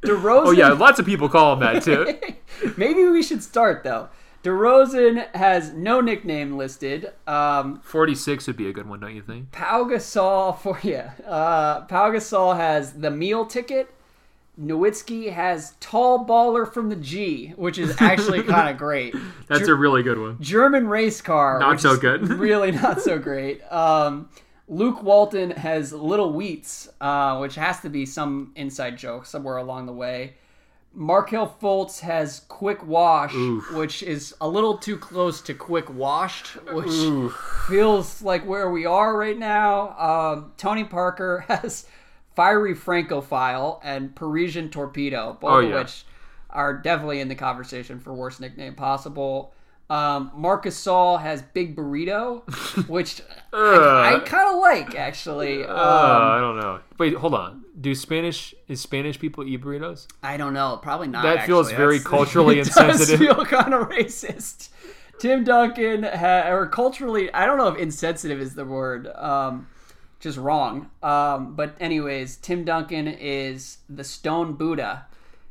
DeRozan. Oh yeah, lots of people call him that too. [LAUGHS] Maybe we should start though. DeRozan has no nickname listed. Um, Forty-six would be a good one, don't you think? Pau Gasol for [LAUGHS] you. Uh, Pau Gasol has the meal ticket. Nowitzki has tall baller from the G, which is actually [LAUGHS] kind of great. That's a really good one. German race car. Not so good. really not so great. Um, Luke Walton has Little Wheats, uh, which has to be some inside joke somewhere along the way. Markelle Fultz has Quick Wash, which is a little too close to Quick Washed, which feels like where we are right now. Um, Tony Parker [LAUGHS] has Fiery Francophile and Parisian Torpedo, both Oh, of which are definitely in the conversation for worst nickname possible. Um, Marc Gasol has Big Burrito, [LAUGHS] which I, I kind of like actually. Um, Uh, I don't know. Wait, hold on. Do Spanish is Spanish people eat burritos? I don't know, probably not. That feels actually. very That's- culturally [LAUGHS] it insensitive. Does feel kind of racist. Tim Duncan, ha- or culturally, I don't know if insensitive is the word. Um, just wrong. Um, but anyways, Tim Duncan is the Stone Buddha.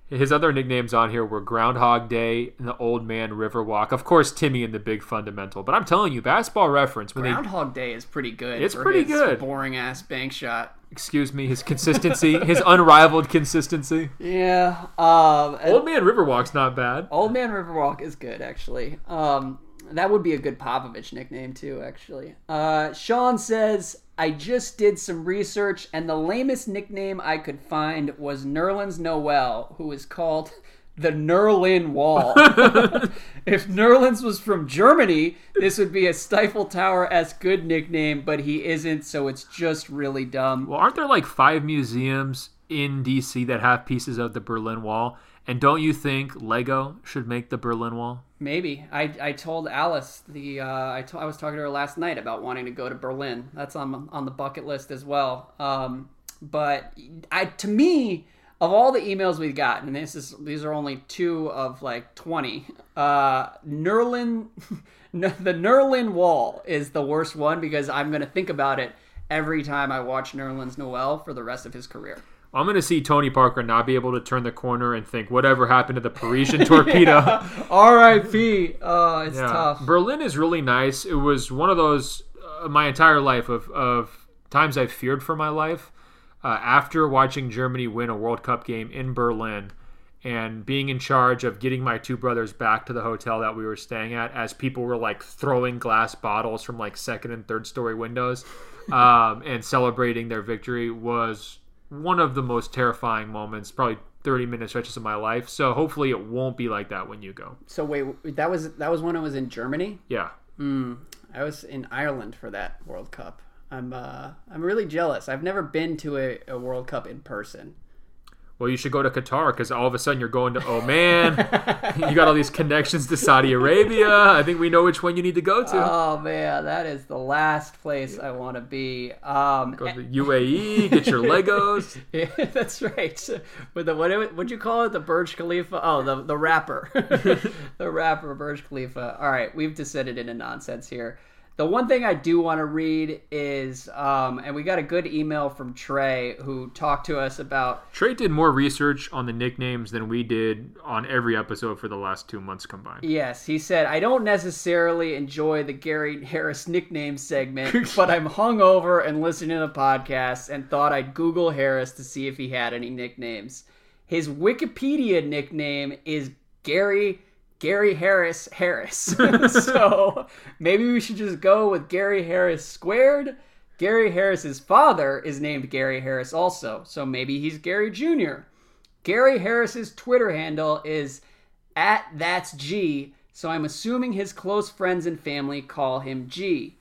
His other nicknames on here were Groundhog Day and the Old Man Riverwalk. Of course, Timmy and the Big Fundamental. But I'm telling you, Basketball Reference when they Groundhog Day is pretty good. It's pretty good. Boring ass bank shot. excuse me, his consistency, his unrivaled consistency. Yeah. Um, Old Man Riverwalk's not bad. Old Man Riverwalk is good, actually. Um, That would be a good Popovich nickname too, actually. Uh, Sean says, "I just did some research, and the lamest nickname I could find was Nerlens Noel, who is called." The Nerlin Wall. [LAUGHS] if Nerlens was from Germany, this would be a Stifle Tower esque good nickname, but he isn't, so it's just really dumb. Well, aren't there like five museums in DC that have pieces of the Berlin Wall? And don't you think Lego should make the Berlin Wall? Maybe I, I told Alice the uh, I, to- I was talking to her last night about wanting to go to Berlin. That's on on the bucket list as well. Um, but I to me of all the emails we've gotten, and this is these are only two of like twenty. Uh, Nerlin, [LAUGHS] the Nerlin Wall is the worst one because I'm gonna think about it every time I watch Nerlens Noel for the rest of his career. I'm going to see Tony Parker not be able to turn the corner and think, whatever happened to the Parisian torpedo. [LAUGHS] R.I.P. Oh, it's Yeah. tough. Berlin is really nice. It was one of those uh, my entire life of, of times I've feared for my life. Uh, after watching Germany win a World Cup game in Berlin and being in charge of getting my two brothers back to the hotel that we were staying at, as people were like throwing glass bottles from like second and third story windows [LAUGHS] um, and celebrating their victory was one of the most terrifying moments, probably 30 minute stretches of my life. So hopefully it won't be like that when you go. So wait, that was that was when I was in Germany. Yeah. I was in Ireland for that World Cup. I'm uh, I'm really jealous. I've never been to a, a World Cup in person. Well, you should go to Qatar because all of a sudden you're going to Oman. you got all these connections to Saudi Arabia. I think we know which one you need to go to. Oh man, that is the last place I want to be. Um, go to the UAE, get your Legos. [LAUGHS] Yeah, that's right. With the what would you call it? The Burj Khalifa? Oh, the the rapper, [LAUGHS] the rapper Burj Khalifa. All right, we've descended into nonsense here. The one thing I do want to read is, um, and we got a good email from Trey who talked to us about Trey did more research on the nicknames than we did on every episode for the last two months combined. Yes, he said, I don't necessarily enjoy the Gary Harris nickname segment, [LAUGHS] but I'm hungover and listening to podcasts and thought I'd Google Harris to see if he had any nicknames. His Wikipedia nickname is Gary Gary Harris Harris. [LAUGHS] so maybe we should just go with Gary Harris squared. Gary Harris's father is named Gary Harris also, so maybe he's Gary Jr. Gary Harris's Twitter handle is at that's G, so I'm assuming his close friends and family call him G.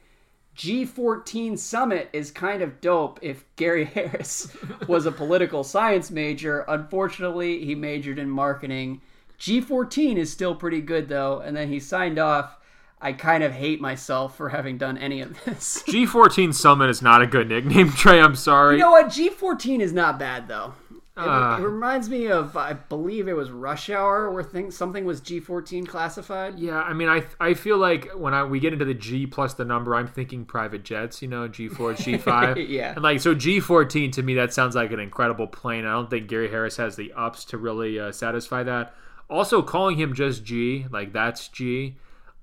G14 Summit is kind of dope if Gary [LAUGHS] Harris was a political science major. Unfortunately, he majored in marketing. G14 is still pretty good though, and then he signed off. I kind of hate myself for having done any of this. [LAUGHS] G14 Summit is not a good nickname, [LAUGHS] Trey. I'm sorry. You know what? G14 is not bad though. It, Uh. it reminds me of I believe it was Rush Hour where thing, something was G14 classified. Yeah, I mean, I I feel like when I we get into the G plus the number, I'm thinking private jets. You know, G four, [LAUGHS] G five. Yeah. And like so, G fourteen to me that sounds like an incredible plane. I don't think Gary Harris has the ups to really uh, satisfy that. Also, calling him just G, like that's G.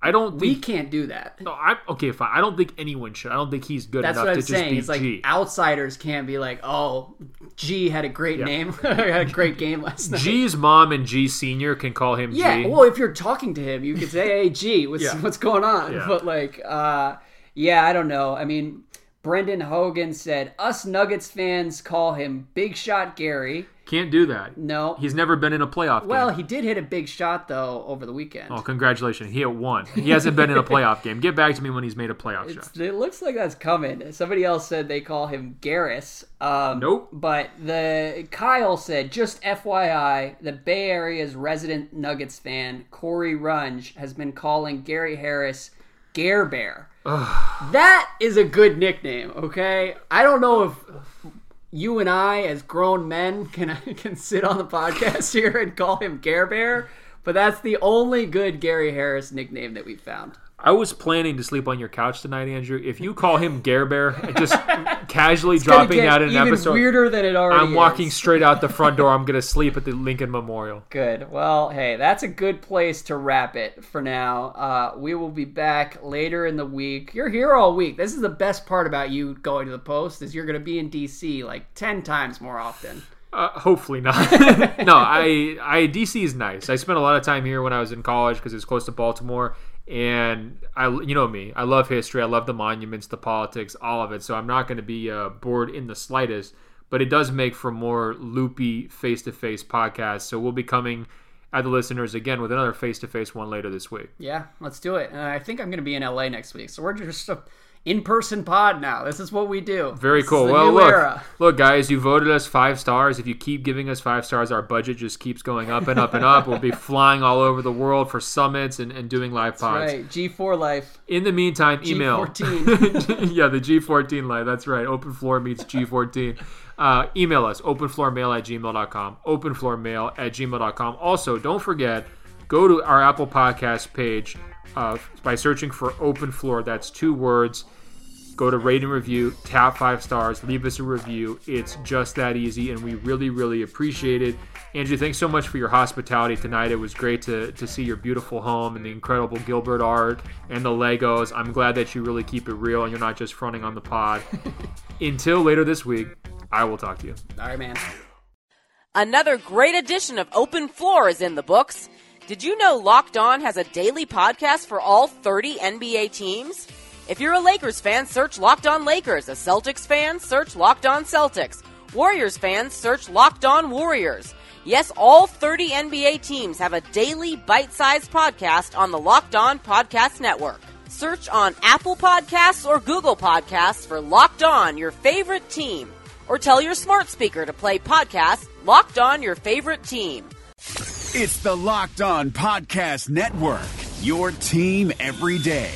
I don't We think. can't do that. No, I okay, fine. I don't think anyone should. I don't think he's good That's enough what to I'm just saying. be It's like G. outsiders can't be like, oh, G had a great name, [LAUGHS] had a great game last [LAUGHS] night. G's mom and G senior can call him Yeah, G. well, if you're talking to him, you could say, "Hey, G, [LAUGHS] what's Yeah. what's going on?" Yeah. But like, uh, yeah, I don't know. I mean, Brendan Hogan said us Nuggets fans call him Big Shot Gary. Can't do that. No, He's never been in a playoff well, game. he did hit a big shot though over the weekend. Oh, congratulations. He hit one. He hasn't been in a playoff game. Get back to me when he's made a playoff shot. It looks like that's coming. Somebody else said they call him Garris. Um, Nope. But the Kyle said, just FYI, the Bay Area's resident Nuggets fan Corey Runge has been calling Gary Harris Gare Bear. that is a good nickname. Okay, I don't know if you and I, as grown men, can [LAUGHS] can sit on the podcast here and call him Gare Bear. But that's the only good Gary Harris nickname that we found. I was planning to sleep on your couch tonight, Andrew. If you call him Gare Bear, just casually It's dropping out an even episode, weirder than it already I'm walking is. straight out the [LAUGHS] front door. I'm gonna sleep at the Lincoln Memorial. Good. Well, hey, that's a good place to wrap it for now. Uh, we will be back later in the week. You're here all week. This is the best part about you going to the post is you're going to be in DC like ten times more often. Uh, hopefully not. [LAUGHS] no, I, I DC is nice. I spent a lot of time here when I was in college because it was close to Baltimore, And I, you know me, I love history. I love the monuments, the politics, all of it. So I'm not going to be uh, bored in the slightest. But it does make for more loopy face-to-face podcasts. So we'll be coming at the listeners again with another face-to-face one later this week. Yeah, let's do it. I think I'm going to be in LA next week, so we're just a in-person pod now. This is what we do. Very This cool. Well, look, era. look, guys, you voted us five stars. If you keep giving us five stars, our budget just keeps going up and up and up. We'll be [LAUGHS] flying all over the world for summits and, and doing live pods. Right, G4 life. In the meantime, email. G14. [LAUGHS] yeah, the G14 live. That's right. Open floor meets G14. Uh, email us, openfloormail at gmail.com. Openfloormail at gmail.com. Also, don't forget, go to our Apple Podcast page uh, by searching for Open Floor. That's two words. Go to rate and review, tap five stars, leave us a review. It's just that easy, and we really, really appreciate it. Andrew, thanks so much for your hospitality tonight. It was great to, to see your beautiful home and the incredible Gilbert art and the Legos. I'm glad that you really keep it real and you're not just fronting on the pod. [LAUGHS] Until later this week, I will talk to you. All right, man. Another great edition of Open Floor is in the books. Did you know Locked On has a daily podcast for all 30 NBA teams? If you're a Lakers fan, search Locked On Lakers. A Celtics fan, search Locked On Celtics. Warriors fans, search Locked On Warriors. Yes, all 30 NBA teams have a daily bite-sized podcast on the Locked On Podcast Network. Search on Apple Podcasts or Google Podcasts for Locked On, your favorite team. Or tell your smart speaker to play podcast Locked On Your Favorite Team. It's the Locked On Podcast Network, your team every day.